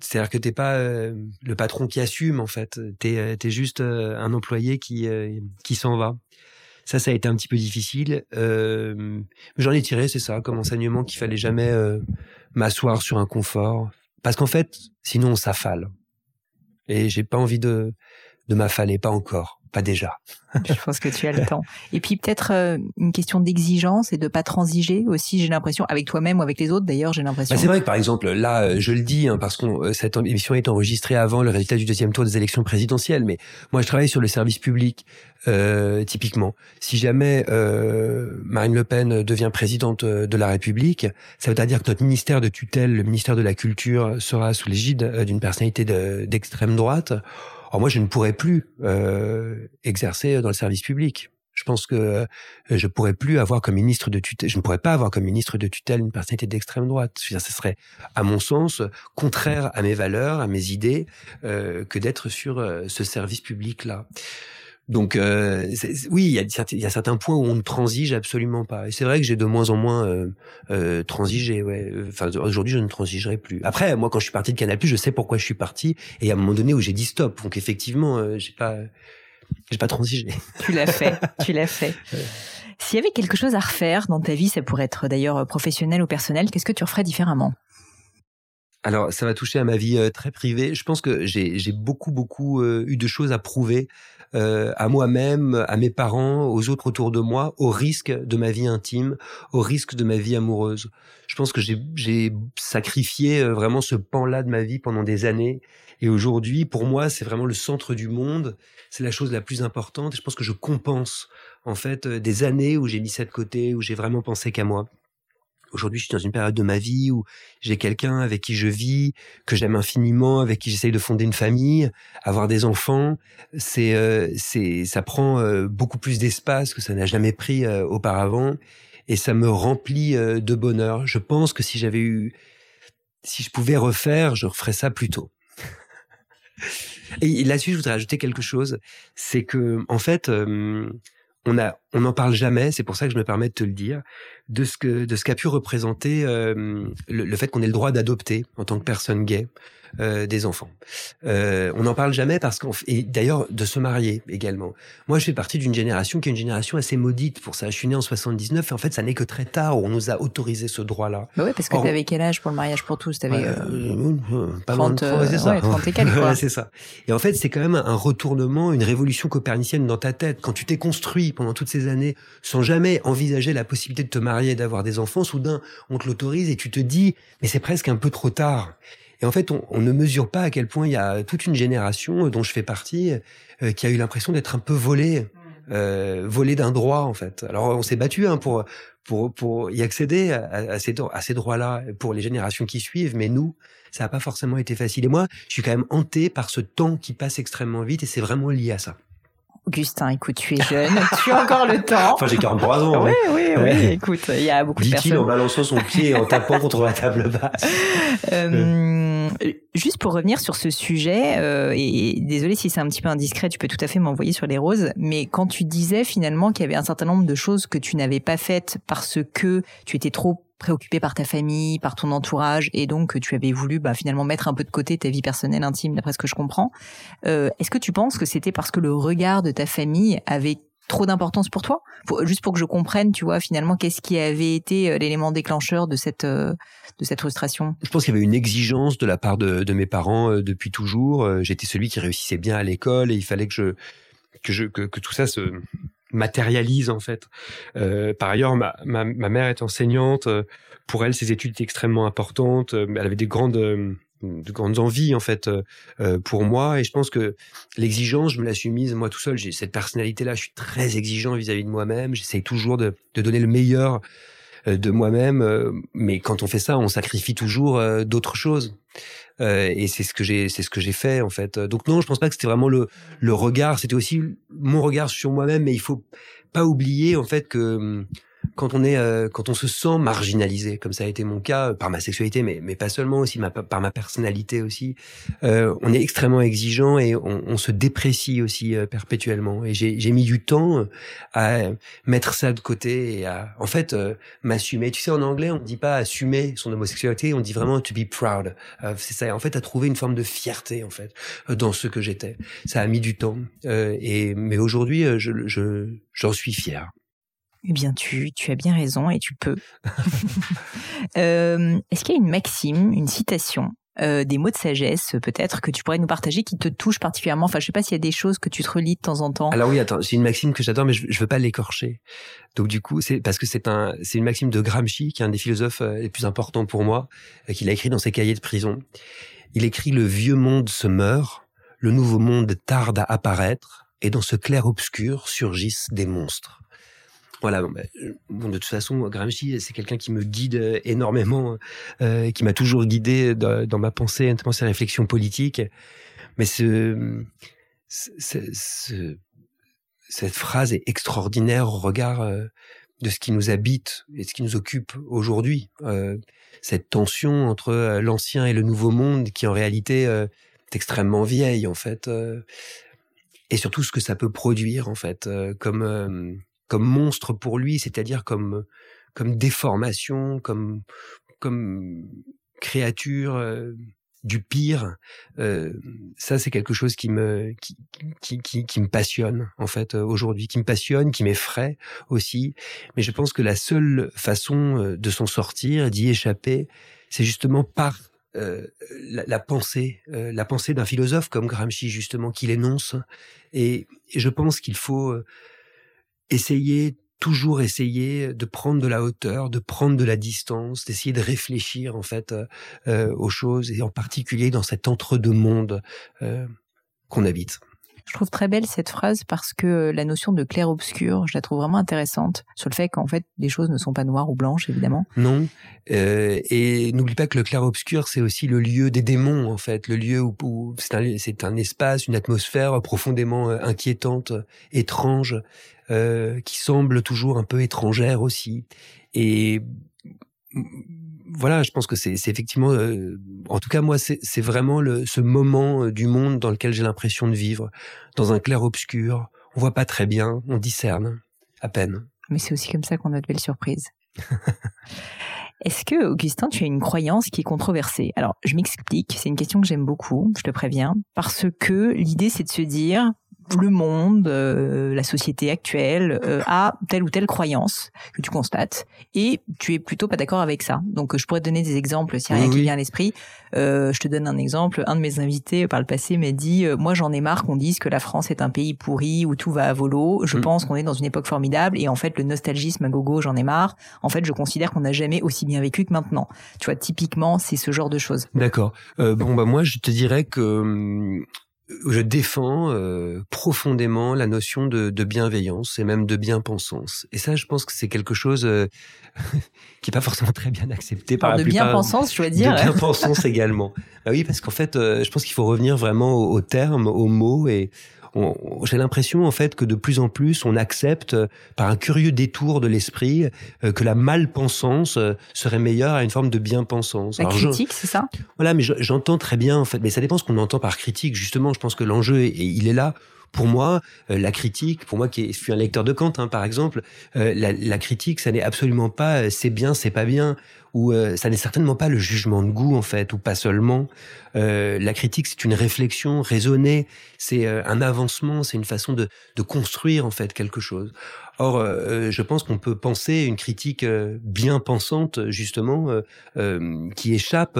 C'est-à-dire que t'es pas euh, le patron qui assume en fait, t'es euh, es juste euh, un employé qui qui s'en va. Ça, ça a été un petit peu difficile. j'en ai tiré, c'est ça, comme enseignement qu'il fallait jamais m'asseoir sur un confort, parce qu'en fait, sinon on s'affale. Et j'ai pas envie de de m'affaler, pas encore. Pas déjà. Je pense que tu as le temps. Et puis peut-être euh, une question d'exigence et de pas transiger aussi, j'ai l'impression, avec toi-même ou avec les autres d'ailleurs, j'ai l'impression. Bah c'est vrai que par exemple, là, euh, je le dis, hein, parce que euh, cette émission est enregistrée avant le résultat du deuxième tour des élections présidentielles, mais moi je travaille sur le service public, euh, typiquement. Si jamais euh, Marine Le Pen devient présidente de la République, ça veut dire que notre ministère de tutelle, le ministère de la Culture, sera sous l'égide d'une personnalité d'extrême droite. Alors moi, je ne pourrais plus euh, exercer dans le service public. Je pense que euh, je pourrais plus avoir comme ministre de tutelle, je ne pourrais pas avoir comme ministre de tutelle une personnalité d'extrême droite. Ce serait, à mon sens, contraire à mes valeurs, à mes idées, euh, que d'être sur euh, ce service public-là. Donc euh, oui, il y, a, il y, a, certains points où on ne transige absolument pas. Et c'est vrai que j'ai de moins en moins euh, euh, transigé. Ouais. Enfin, aujourd'hui, je ne transigerai plus. Après, moi, quand je suis parti de Canal+, je sais pourquoi je suis parti. Et il y a un moment donné où j'ai dit stop. Donc effectivement, euh, j'ai pas, j'ai pas transigé. Tu l'as fait. tu l'as fait. S'il y avait quelque chose à refaire dans ta vie, ça pourrait être d'ailleurs professionnel ou personnel, qu'est-ce que tu referais différemment? Alors, ça va toucher à ma vie euh, très privée. Je pense que j'ai beaucoup, beaucoup euh, eu de choses à prouver euh, à moi-même, à mes parents, aux autres autour de moi, au risque de ma vie intime, au risque de ma vie amoureuse. Je pense que j'ai sacrifié euh, vraiment ce pan-là de ma vie pendant des années. Et aujourd'hui, pour moi, c'est vraiment le centre du monde. C'est la chose la plus importante. Et je pense que je compense en fait des années où j'ai mis ça de côté, où j'ai vraiment pensé qu'à moi. Aujourd'hui, je suis dans une période de ma vie où j'ai quelqu'un avec qui je vis, que j'aime infiniment, avec qui j'essaye de fonder une famille, avoir des enfants. C'est, euh, c'est, ça prend euh, beaucoup plus d'espace que ça n'a jamais pris euh, auparavant, et ça me remplit de bonheur. Je pense que si j'avais eu, si je pouvais refaire, je referais ça plus tôt. et là-dessus, je voudrais ajouter quelque chose, c'est que en fait on a, on n'en parle jamais. C'est pour ça que je me permets de te le dire de ce que de ce qu'a pu représenter euh, le, fait qu'on ait le droit d'adopter en tant que personne gay euh, des enfants. Euh, on n'en parle jamais parce qu'on et d'ailleurs de se marier également. Moi, je fais partie d'une génération qui est une génération assez maudite pour ça. Je suis né en 79 et en fait, ça n'est que très tard où on nous a autorisé ce droit-là. Bah ouais, parce que tu avais quel âge pour le mariage pour tous? T'avais euh, euh, pas 30, euh, c'est ça. Ouais, c'est ça. Et en fait, c'est quand même un retournement, une révolution copernicienne dans ta tête. Quand tu t'es construit pendant toutes ces années sans jamais envisager la possibilité de te marier et d'avoir des enfants, soudain, on te l'autorise et tu te dis, mais c'est presque un peu trop tard. Et en fait, on, on, ne mesure pas à quel point il y a toute une génération dont je fais partie euh, qui a eu l'impression d'être un peu volée, euh, volée d'un droit en fait. Alors on s'est battu hein, pour pour pour y accéder à, à ces à ces droits-là pour les générations qui suivent, mais nous, ça n'a pas forcément été facile. Et moi, je suis quand même hanté par ce temps qui passe extrêmement vite, et c'est vraiment lié à ça. Augustin, écoute, tu es jeune, tu as encore le temps. Enfin, j'ai 43 ans. Oui, hein. oui, oui. Écoute, il y a beaucoup de personnes. Dit-il en balançant son pied et en tapant contre la table basse. Euh, juste pour revenir sur ce sujet, euh, et désolé si c'est un petit peu indiscret, tu peux tout à fait m'envoyer sur les roses, mais quand tu disais finalement qu'il y avait un certain nombre de choses que tu n'avais pas faites parce que tu étais trop préoccupé par ta famille, par ton entourage, et donc que tu avais voulu bah, finalement mettre un peu de côté ta vie personnelle intime, d'après ce que je comprends. Euh, Est-ce que tu penses que c'était parce que le regard de ta famille avait trop d'importance pour toi Juste pour que je comprenne, tu vois, finalement, qu'est-ce qui avait été euh, l'élément déclencheur de cette euh, de cette frustration? Je pense qu'il y avait une exigence de la part de, de mes parents euh, depuis toujours. J'étais celui qui réussissait bien à l'école et il fallait que je que que, que tout ça se matérialise en fait. Par ailleurs, ma, ma, ma, mère est enseignante. Pour elle, ses études étaient extrêmement importantes. Elle avait des grandes, de grandes envies en fait pour moi. Et je pense que l'exigence, je me la suis mise moi tout seul. J'ai cette personnalité-là. Je suis très exigeant vis-à-vis de moi-même. J'essaye toujours de, de, donner le meilleur de moi-même. Mais quand on fait ça, on sacrifie toujours d'autres choses. Euh, et c'est ce que j'ai, c'est ce que j'ai fait en fait. Donc non, je pense pas que c'était vraiment le le regard. C'était aussi mon regard sur moi-même. Mais il faut pas oublier en fait que hum, quand on est, euh, quand on se sent marginalisé, comme ça a été mon cas par ma sexualité, mais mais pas seulement aussi ma, par ma personnalité aussi, euh, on est extrêmement exigeant et on, on se déprécie aussi euh, perpétuellement. Et j'ai mis du temps à mettre ça de côté et à en fait euh, m'assumer. Tu sais, en anglais, on dit pas assumer son homosexualité, on dit vraiment to be proud. C'est ça. En fait, à trouver une forme de fierté en fait dans ce que j'étais. Ça a mis du temps. et mais aujourd'hui, je j'en suis fier. Eh bien, tu, tu as bien raison et tu peux. euh, Est-ce qu'il y a une maxime, une citation euh, des mots de sagesse peut-être que tu pourrais nous partager qui te touchent particulièrement? Enfin, je sais pas s'il y a des choses que tu te relis de temps en temps. Alors oui, attends, c'est une maxime que j'adore, mais je, je veux pas l'écorcher. Donc du coup, c'est parce que c'est un, c'est une maxime de Gramsci, qui est un des philosophes euh, les plus importants pour moi, qu'il a écrit dans ses cahiers de prison. Il écrit le vieux monde se meurt, le nouveau monde tarde à apparaître, et dans ce clair obscur surgissent des monstres. Voilà. Bon, de toute façon, Gramsci, c'est quelqu'un qui me guide euh, énormément, euh, qui m'a toujours guidé dans, ma pensée, notamment ses réflexions politiques. Mais ce, ce, ce, cette phrase est extraordinaire au regard euh, de ce qui nous habite et ce qui nous occupe aujourd'hui. Cette tension entre l'ancien et le nouveau monde qui en réalité est extrêmement vieille en fait. Et surtout ce que ça peut produire en fait comme comme monstre pour lui, c'est-à-dire comme comme déformation, comme comme créature euh, du pire. Euh, ça, c'est quelque chose qui me qui, qui, qui, qui me passionne en fait aujourd'hui, qui me passionne, qui m'effraie aussi. Mais je pense que la seule façon de s'en sortir, d'y échapper, c'est justement par euh, la, pensée, euh, la pensée d'un philosophe comme Gramsci justement qu'il énonce. Et, et je pense qu'il faut essayer, toujours essayer de prendre de la hauteur, de prendre de la distance, d'essayer de réfléchir en fait euh, aux choses et en particulier dans cet entre-deux-mondes euh, qu'on habite. Je trouve très belle cette phrase parce que la notion de clair-obscur, je la trouve vraiment intéressante sur le fait qu'en fait, les choses ne sont pas noires ou blanches, évidemment. Non. Euh, et n'oublie pas que le clair-obscur, c'est aussi le lieu des démons, en fait. Le lieu où, c'est un, espace, une atmosphère profondément inquiétante, étrange, euh, qui semble toujours un peu étrangère aussi. Et voilà, je pense que c'est effectivement, euh, en tout cas moi, c'est vraiment le, ce moment euh, du monde dans lequel j'ai l'impression de vivre, dans un clair-obscur. On voit pas très bien, on discerne à peine. Mais c'est aussi comme ça qu'on a de belles surprises. Est-ce que, Augustin, tu as une croyance qui est controversée? Alors, je m'explique, c'est une question que j'aime beaucoup, je te préviens, parce que l'idée, c'est de se dire, le monde, euh, la société actuelle euh, a telle ou telle croyance que tu constates et tu es plutôt pas d'accord avec ça. Donc je pourrais te donner des exemples s'il y a rien qui vient à l'esprit. Euh, je te donne un exemple. Un de mes invités par le passé m'a dit euh, moi j'en ai marre qu'on dise que la France est un pays pourri où tout va à volo. Je mm. pense qu'on est dans une époque formidable et en fait le nostalgisme à gogo j'en ai marre. En fait je considère qu'on n'a jamais aussi bien vécu que maintenant. Tu vois typiquement c'est ce genre de choses. D'accord. bon bah moi je te dirais que hum, je défends euh, profondément la notion de, de, bienveillance et même de bien-pensance. Et ça, je pense que c'est quelque chose euh, qui est pas forcément très bien accepté par Alors la de bien-pensance, je veux dire. De bien-pensance également. Bah oui, parce qu'en fait, euh, je pense qu'il faut revenir vraiment aux au termes, aux mots et j'ai l'impression en fait que de plus en plus on accepte euh, par un curieux détour de l'esprit euh, que la malpensance euh, serait meilleure à une forme de bien-pensance. La critique, c'est ça? Voilà, mais j'entends très bien en fait, mais ça dépend ce qu'on entend par critique. Justement, je pense que l'enjeu il est là pour moi, la critique, pour moi qui suis un lecteur de Kant, hein, par exemple, la, la, critique, ça n'est absolument pas c'est bien, c'est pas bien où euh, ça n'est certainement pas le jugement de goût en fait, ou pas seulement. Euh, la critique, c'est une réflexion raisonnée, c'est euh, un avancement, c'est une façon de, de construire en fait quelque chose. Or, euh, je pense qu'on peut penser une critique euh, bien pensante, justement, euh, qui échappe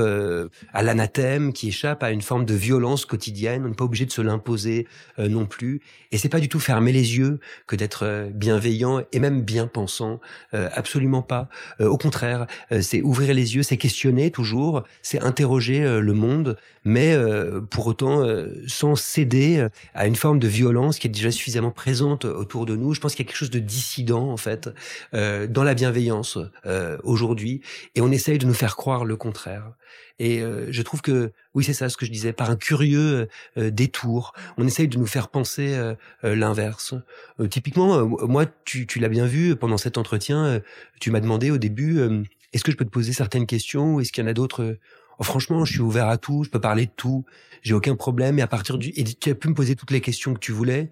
à l'anathème, qui échappe à une forme de violence quotidienne. On n'est pas obligé de se l'imposer non plus. Et c'est pas du tout fermer les yeux que d'être bienveillant et même bien pensant. absolument pas. au contraire, c'est ouvrir les yeux, c'est questionner toujours, c'est interroger le monde, mais pour autant sans céder à une forme de violence qui est déjà suffisamment présente autour de nous. Je pense qu'il y a quelque chose de dissident en fait euh, dans la bienveillance euh, aujourd'hui et on essaye de nous faire croire le contraire et euh, je trouve que oui c'est ça ce que je disais par un curieux euh, détour on essaye de nous faire penser euh, euh, l'inverse. Typiquement moi tu, tu l'as bien vu pendant cet entretien tu m'as demandé au début est-ce que je peux te poser certaines questions ou est-ce qu'il y en a d'autres oh, franchement je suis ouvert à tout je peux parler de tout j'ai aucun problème. Et à partir du et tu as pu me poser toutes les questions que tu voulais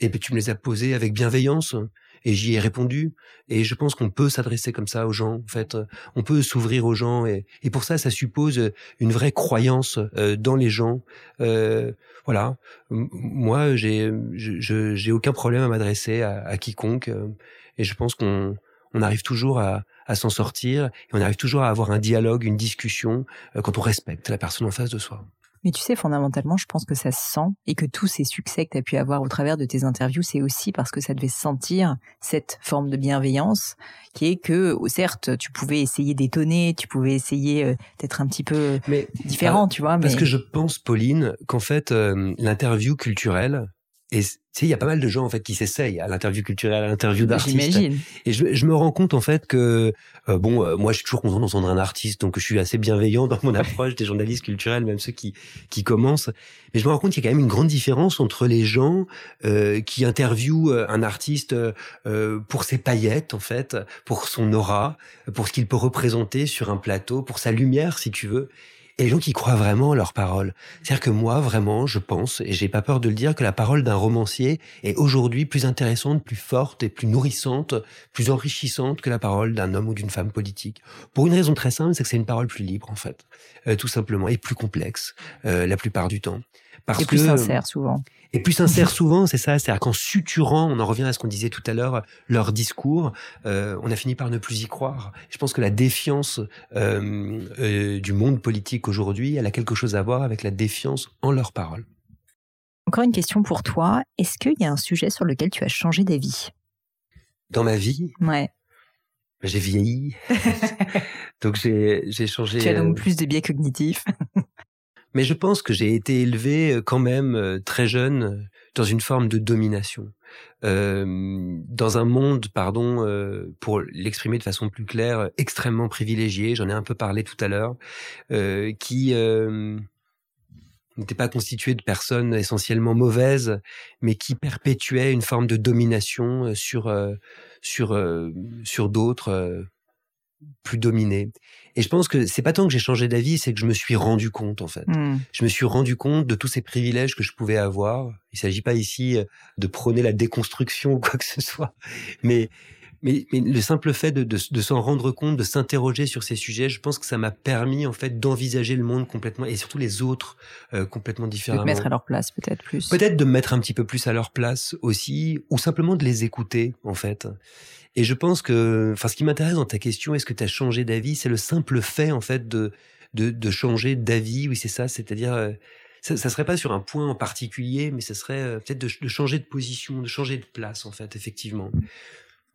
et puis tu me les as posées avec bienveillance et j'y ai répondu. Et je pense qu'on peut s'adresser comme ça aux gens. En fait, on peut s'ouvrir aux gens et, pour ça, ça suppose une vraie croyance euh, dans les gens. Euh, voilà. moi, j'ai j'ai aucun problème à m'adresser à, à, quiconque euh, et je pense qu'on on arrive toujours à, à s'en sortir et on arrive toujours à avoir un dialogue, une discussion quand on respecte la personne en face de soi. Mais tu sais, fondamentalement, je pense que ça se sent et que tous ces succès que tu as pu avoir au travers de tes interviews, c'est aussi parce que ça devait sentir cette forme de bienveillance qui est que, oh, certes, tu pouvais essayer d'étonner, tu pouvais essayer euh, d'être un petit peu mais, différent, tu vois. Parce que je pense, Pauline, qu'en fait, euh, l'interview culturelle, et tu sais, il y a pas mal de gens en fait qui s'essayent à l'interview culturelle, à l'interview d'artiste. J'imagine. Et je, je, me rends compte en fait que euh, bon, euh, moi je suis toujours content d'entendre un artiste, donc je suis assez bienveillant dans mon approche des journalistes culturels, même ceux qui qui commencent. Mais je me rends compte qu'il y a quand même une grande différence entre les gens euh, qui interviewent euh, un artiste pour ses paillettes en fait, pour son aura, pour ce qu'il peut représenter sur un plateau, pour sa lumière si tu veux, et les gens qui croient vraiment leurs paroles. C'est-à-dire que moi, vraiment, je pense, et j'ai pas peur de le dire, que la parole d'un romancier est aujourd'hui plus intéressante, plus forte et plus nourrissante, plus enrichissante que la parole d'un homme ou d'une femme politique. Pour une raison très simple, c'est que c'est une parole plus libre, en fait, euh, tout simplement, et plus complexe, euh, la plupart du temps. Parce et plus sincère souvent. Et plus sincère souvent, c'est ça. C'est-à-dire qu'en suturant, on en revient à ce qu'on disait tout à l'heure, leur discours, euh, on a fini par ne plus y croire. Je pense que la défiance euh, euh, du monde politique aujourd'hui, elle a quelque chose à voir avec la défiance en leurs paroles. Encore une question pour toi. Est-ce qu'il y a un sujet sur lequel tu as changé d'avis? Dans ma vie? Ouais. J'ai vieilli. donc j'ai changé. Tu as donc plus de biais cognitifs. Mais je pense que j'ai été élevé euh, quand même euh, très jeune euh, dans une forme de domination. Euh, dans un monde, pardon, euh, pour l'exprimer de façon plus claire, extrêmement privilégié, j'en ai un peu parlé tout à l'heure, euh, qui n'était pas constitué de personnes essentiellement mauvaises, mais qui perpétuait une forme de domination sur sur sur d'autres plus dominé. Et je pense que c'est pas tant que j'ai changé d'avis, c'est que je me suis rendu compte en fait. Hmm. Je me suis rendu compte de tous ces privilèges que je pouvais avoir. Il s'agit pas ici euh, de prôner la déconstruction ou quoi que ce soit, mais mais, mais le simple fait de, de, de s'en rendre compte, de s'interroger sur ces sujets, je pense que ça m'a permis en fait d'envisager le monde complètement et surtout les autres euh, complètement différemment. De mettre à leur place peut-être plus. Peut-être de me mettre un petit peu plus à leur place aussi, ou simplement de les écouter en fait. Et je pense que, enfin, ce qui m'intéresse dans ta question, est-ce que tu as changé d'avis? C'est le simple fait, en fait, de, de, de changer d'avis. Oui, c'est ça. C'est-à-dire, euh, ça, ça serait pas sur un point en particulier, mais ça serait euh, peut-être de, de, changer de position, de changer de place, en fait, effectivement.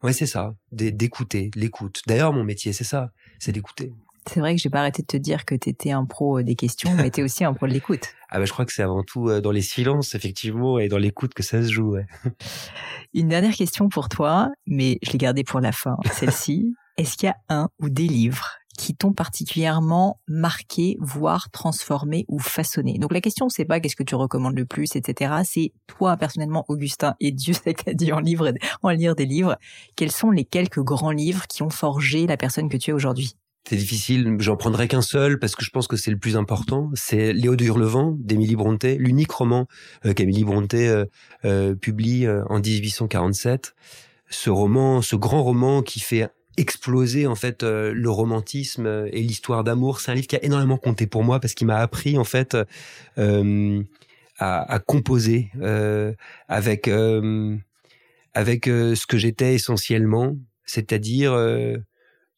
Ouais, c'est ça. D'écouter, l'écoute. D'ailleurs, mon métier, c'est ça. C'est d'écouter. C'est vrai que j'ai pas arrêté de te dire que tu étais un pro des questions, mais tu aussi un pro de l'écoute. Ah bah, je crois que c'est avant tout euh, dans les silences, effectivement, et dans l'écoute que ça se joue. Ouais. Une dernière question pour toi, mais je l'ai gardée pour la fin, celle-ci. Est-ce qu'il y a un ou des livres qui t'ont particulièrement marqué, voire transformé ou façonné. Donc la question c'est pas qu'est-ce que tu recommandes le plus, etc. C'est toi personnellement, Augustin, et Dieu sait que dû en, en lire des livres. Quels sont les quelques grands livres qui ont forgé la personne que tu es aujourd'hui? C'est difficile, j'en prendrai qu'un seul parce que je pense que c'est le plus important. C'est Léo de Hurlevent d'Émilie Brontë, l'unique roman euh, qu'Émilie Brontë euh, euh, publie en 1847. Ce roman, ce grand roman qui fait exploser en fait le romantisme et l'histoire d'amour. C'est un livre qui a énormément compté pour moi parce qu'il m'a appris en fait à, à, composer avec avec ce que j'étais essentiellement, c'est-à-dire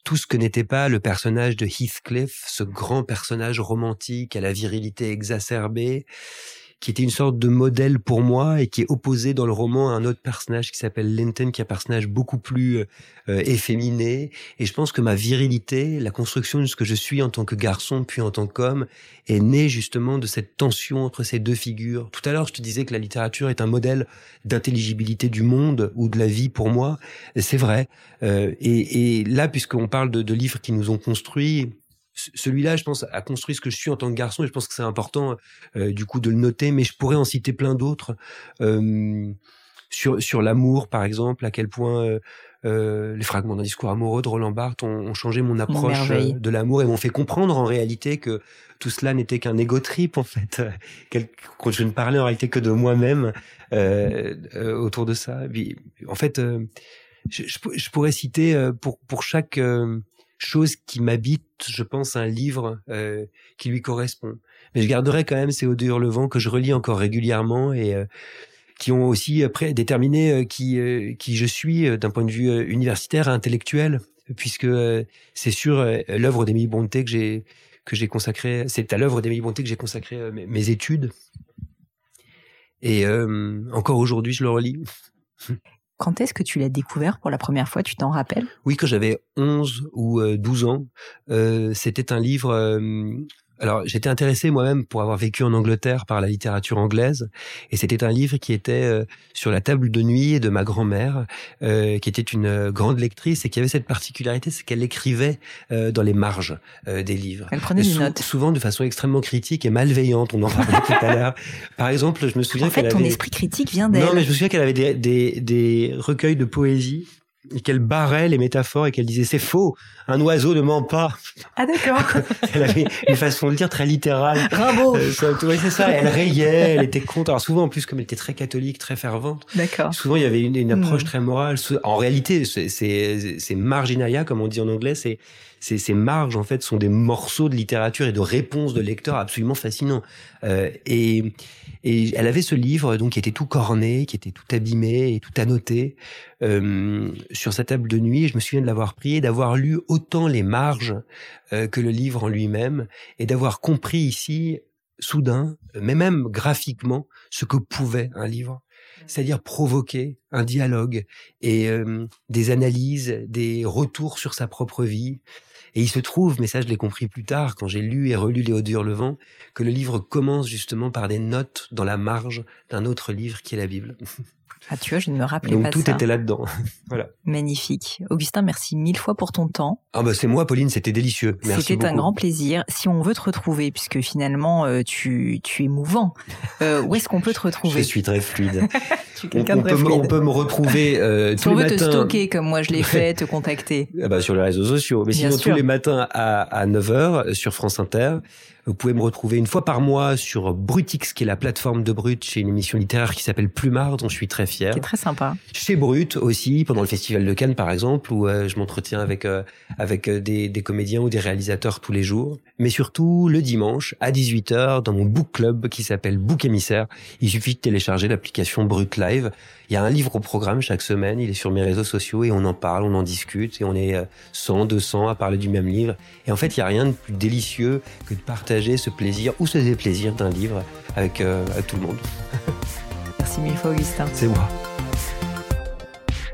tout ce que n'était pas le personnage de Heathcliff, ce grand personnage romantique à la virilité exacerbée, qui était une sorte de modèle pour moi et qui est opposé dans le roman à un autre personnage qui s'appelle Linton, qui est un personnage beaucoup plus euh, efféminé. Et je pense que ma virilité, la construction de ce que je suis en tant que garçon puis en tant qu'homme, est née justement de cette tension entre ces deux figures. Tout à l'heure, je te disais que la littérature est un modèle d'intelligibilité du monde ou de la vie pour moi. C'est vrai. Euh, et, et, là, puisqu'on parle de, de livres qui nous ont construits, celui-là, je pense, a construit ce que je suis en tant que garçon et je pense que c'est important euh, du coup de le noter. Mais je pourrais en citer plein d'autres euh, sur sur l'amour, par exemple, à quel point euh, euh les fragments d'un discours amoureux de Roland Barthes ont, ont changé mon approche euh, de l'amour et m'ont fait comprendre en réalité que tout cela n'était qu'un égo trip en fait, quand je ne parlais en réalité que de moi-même autour de ça. en fait, je, je, pourrais citer pour pour chaque chose qui m'habite, je pense, un livre euh, qui lui correspond. Mais je garderai quand même ces Odeurs le vent que je relis encore régulièrement et euh, qui ont aussi après déterminé qui qui je suis d'un point de vue universitaire intellectuel puisque c'est sur l'œuvre d'Émilie Bonté que j'ai que j'ai consacré c'est à l'œuvre d'Émilie Bonté que j'ai consacré mes, études et encore aujourd'hui je le relis quand est-ce que tu l'as découvert pour la première fois? Tu t'en rappelles? Oui, quand j'avais 11 ou 12 ans. Euh, C'était un livre alors, j'étais intéressé moi-même pour avoir vécu en Angleterre par la littérature anglaise, et c'était un livre qui était euh, sur la table de nuit de ma grand-mère, euh, qui était une euh, grande lectrice et qui avait cette particularité, c'est qu'elle écrivait euh, dans les marges des livres. Elle prenait des notes. Souvent de façon extrêmement critique et malveillante. On en parlait tout à l'heure. Par exemple, je me souviens en fait, ton esprit critique vient d'elle. Non, mais je me souviens qu'elle avait des, des, des recueils de poésie et qu'elle barrait les métaphores et qu'elle disait c'est faux, un oiseau ne ment pas. Ah d'accord. elle avait une façon de dire très littérale. Bravo. Euh, c'est ça. Elle rayait, elle était contre. Alors souvent en plus comme elle était très catholique, très fervente. D'accord. Souvent il y avait une, approche hmm. très morale. En réalité, c'est c'est marginalia comme on dit en anglais, c'est ces, ces marges en fait sont des morceaux de littérature et de réponses de lecteurs absolument fascinants. Euh, et, et elle avait ce livre donc qui était tout corné, qui était tout abîmé et tout annoté euh, sur sa table de nuit. Je me souviens de l'avoir prié, d'avoir lu autant les marges euh, que le livre en lui-même et d'avoir compris ici soudain, mais même graphiquement, ce que pouvait un livre. C'est-à-dire provoquer un dialogue et euh, des analyses, des retours sur sa propre vie, et il se trouve, mais ça je l'ai compris plus tard, quand j'ai lu et relu Léo Levent, que le livre commence justement par des notes dans la marge d'un autre livre qui est la Bible. Ah, tu vois, je ne me rappelais Donc, pas tout était là-dedans. voilà. Magnifique. Augustin, merci mille fois pour ton temps. Ah bah c'est moi, Pauline, c'était délicieux. Merci C'était un grand plaisir. Si on veut te retrouver, puisque finalement euh, tu, tu es mouvant, euh, où est-ce qu'on peut te retrouver? Je suis très fluide. tu es on, peut, fluide. on peut me retrouver euh, si on veut te stocker comme moi je l'ai fait, te contacter. Ah bah, sur les réseaux sociaux. Mais sinon, tous les matins à, à 9h sur France Inter. Vous pouvez me retrouver une fois par mois sur Brutix, qui est la plateforme de Brut, chez une émission littéraire qui s'appelle Plumard, dont je suis très fier. C'est très sympa. Chez Brut aussi, pendant le Festival de Cannes par exemple, où euh, je m'entretiens avec euh, avec euh, des, des comédiens ou des réalisateurs tous les jours. Mais surtout le dimanche à 18h dans mon book club qui s'appelle Book Émissaire. Il suffit de télécharger l'application Brut Live. Il y a un livre au programme chaque semaine. Il est sur mes réseaux sociaux et on en parle, on en discute et on est 100, 200 à parler du même livre. Et en fait, il y a rien de plus délicieux que de partager ce plaisir ou ce déplaisir d'un livre avec, avec tout le monde. Merci mille fois, Augustin. C'est moi.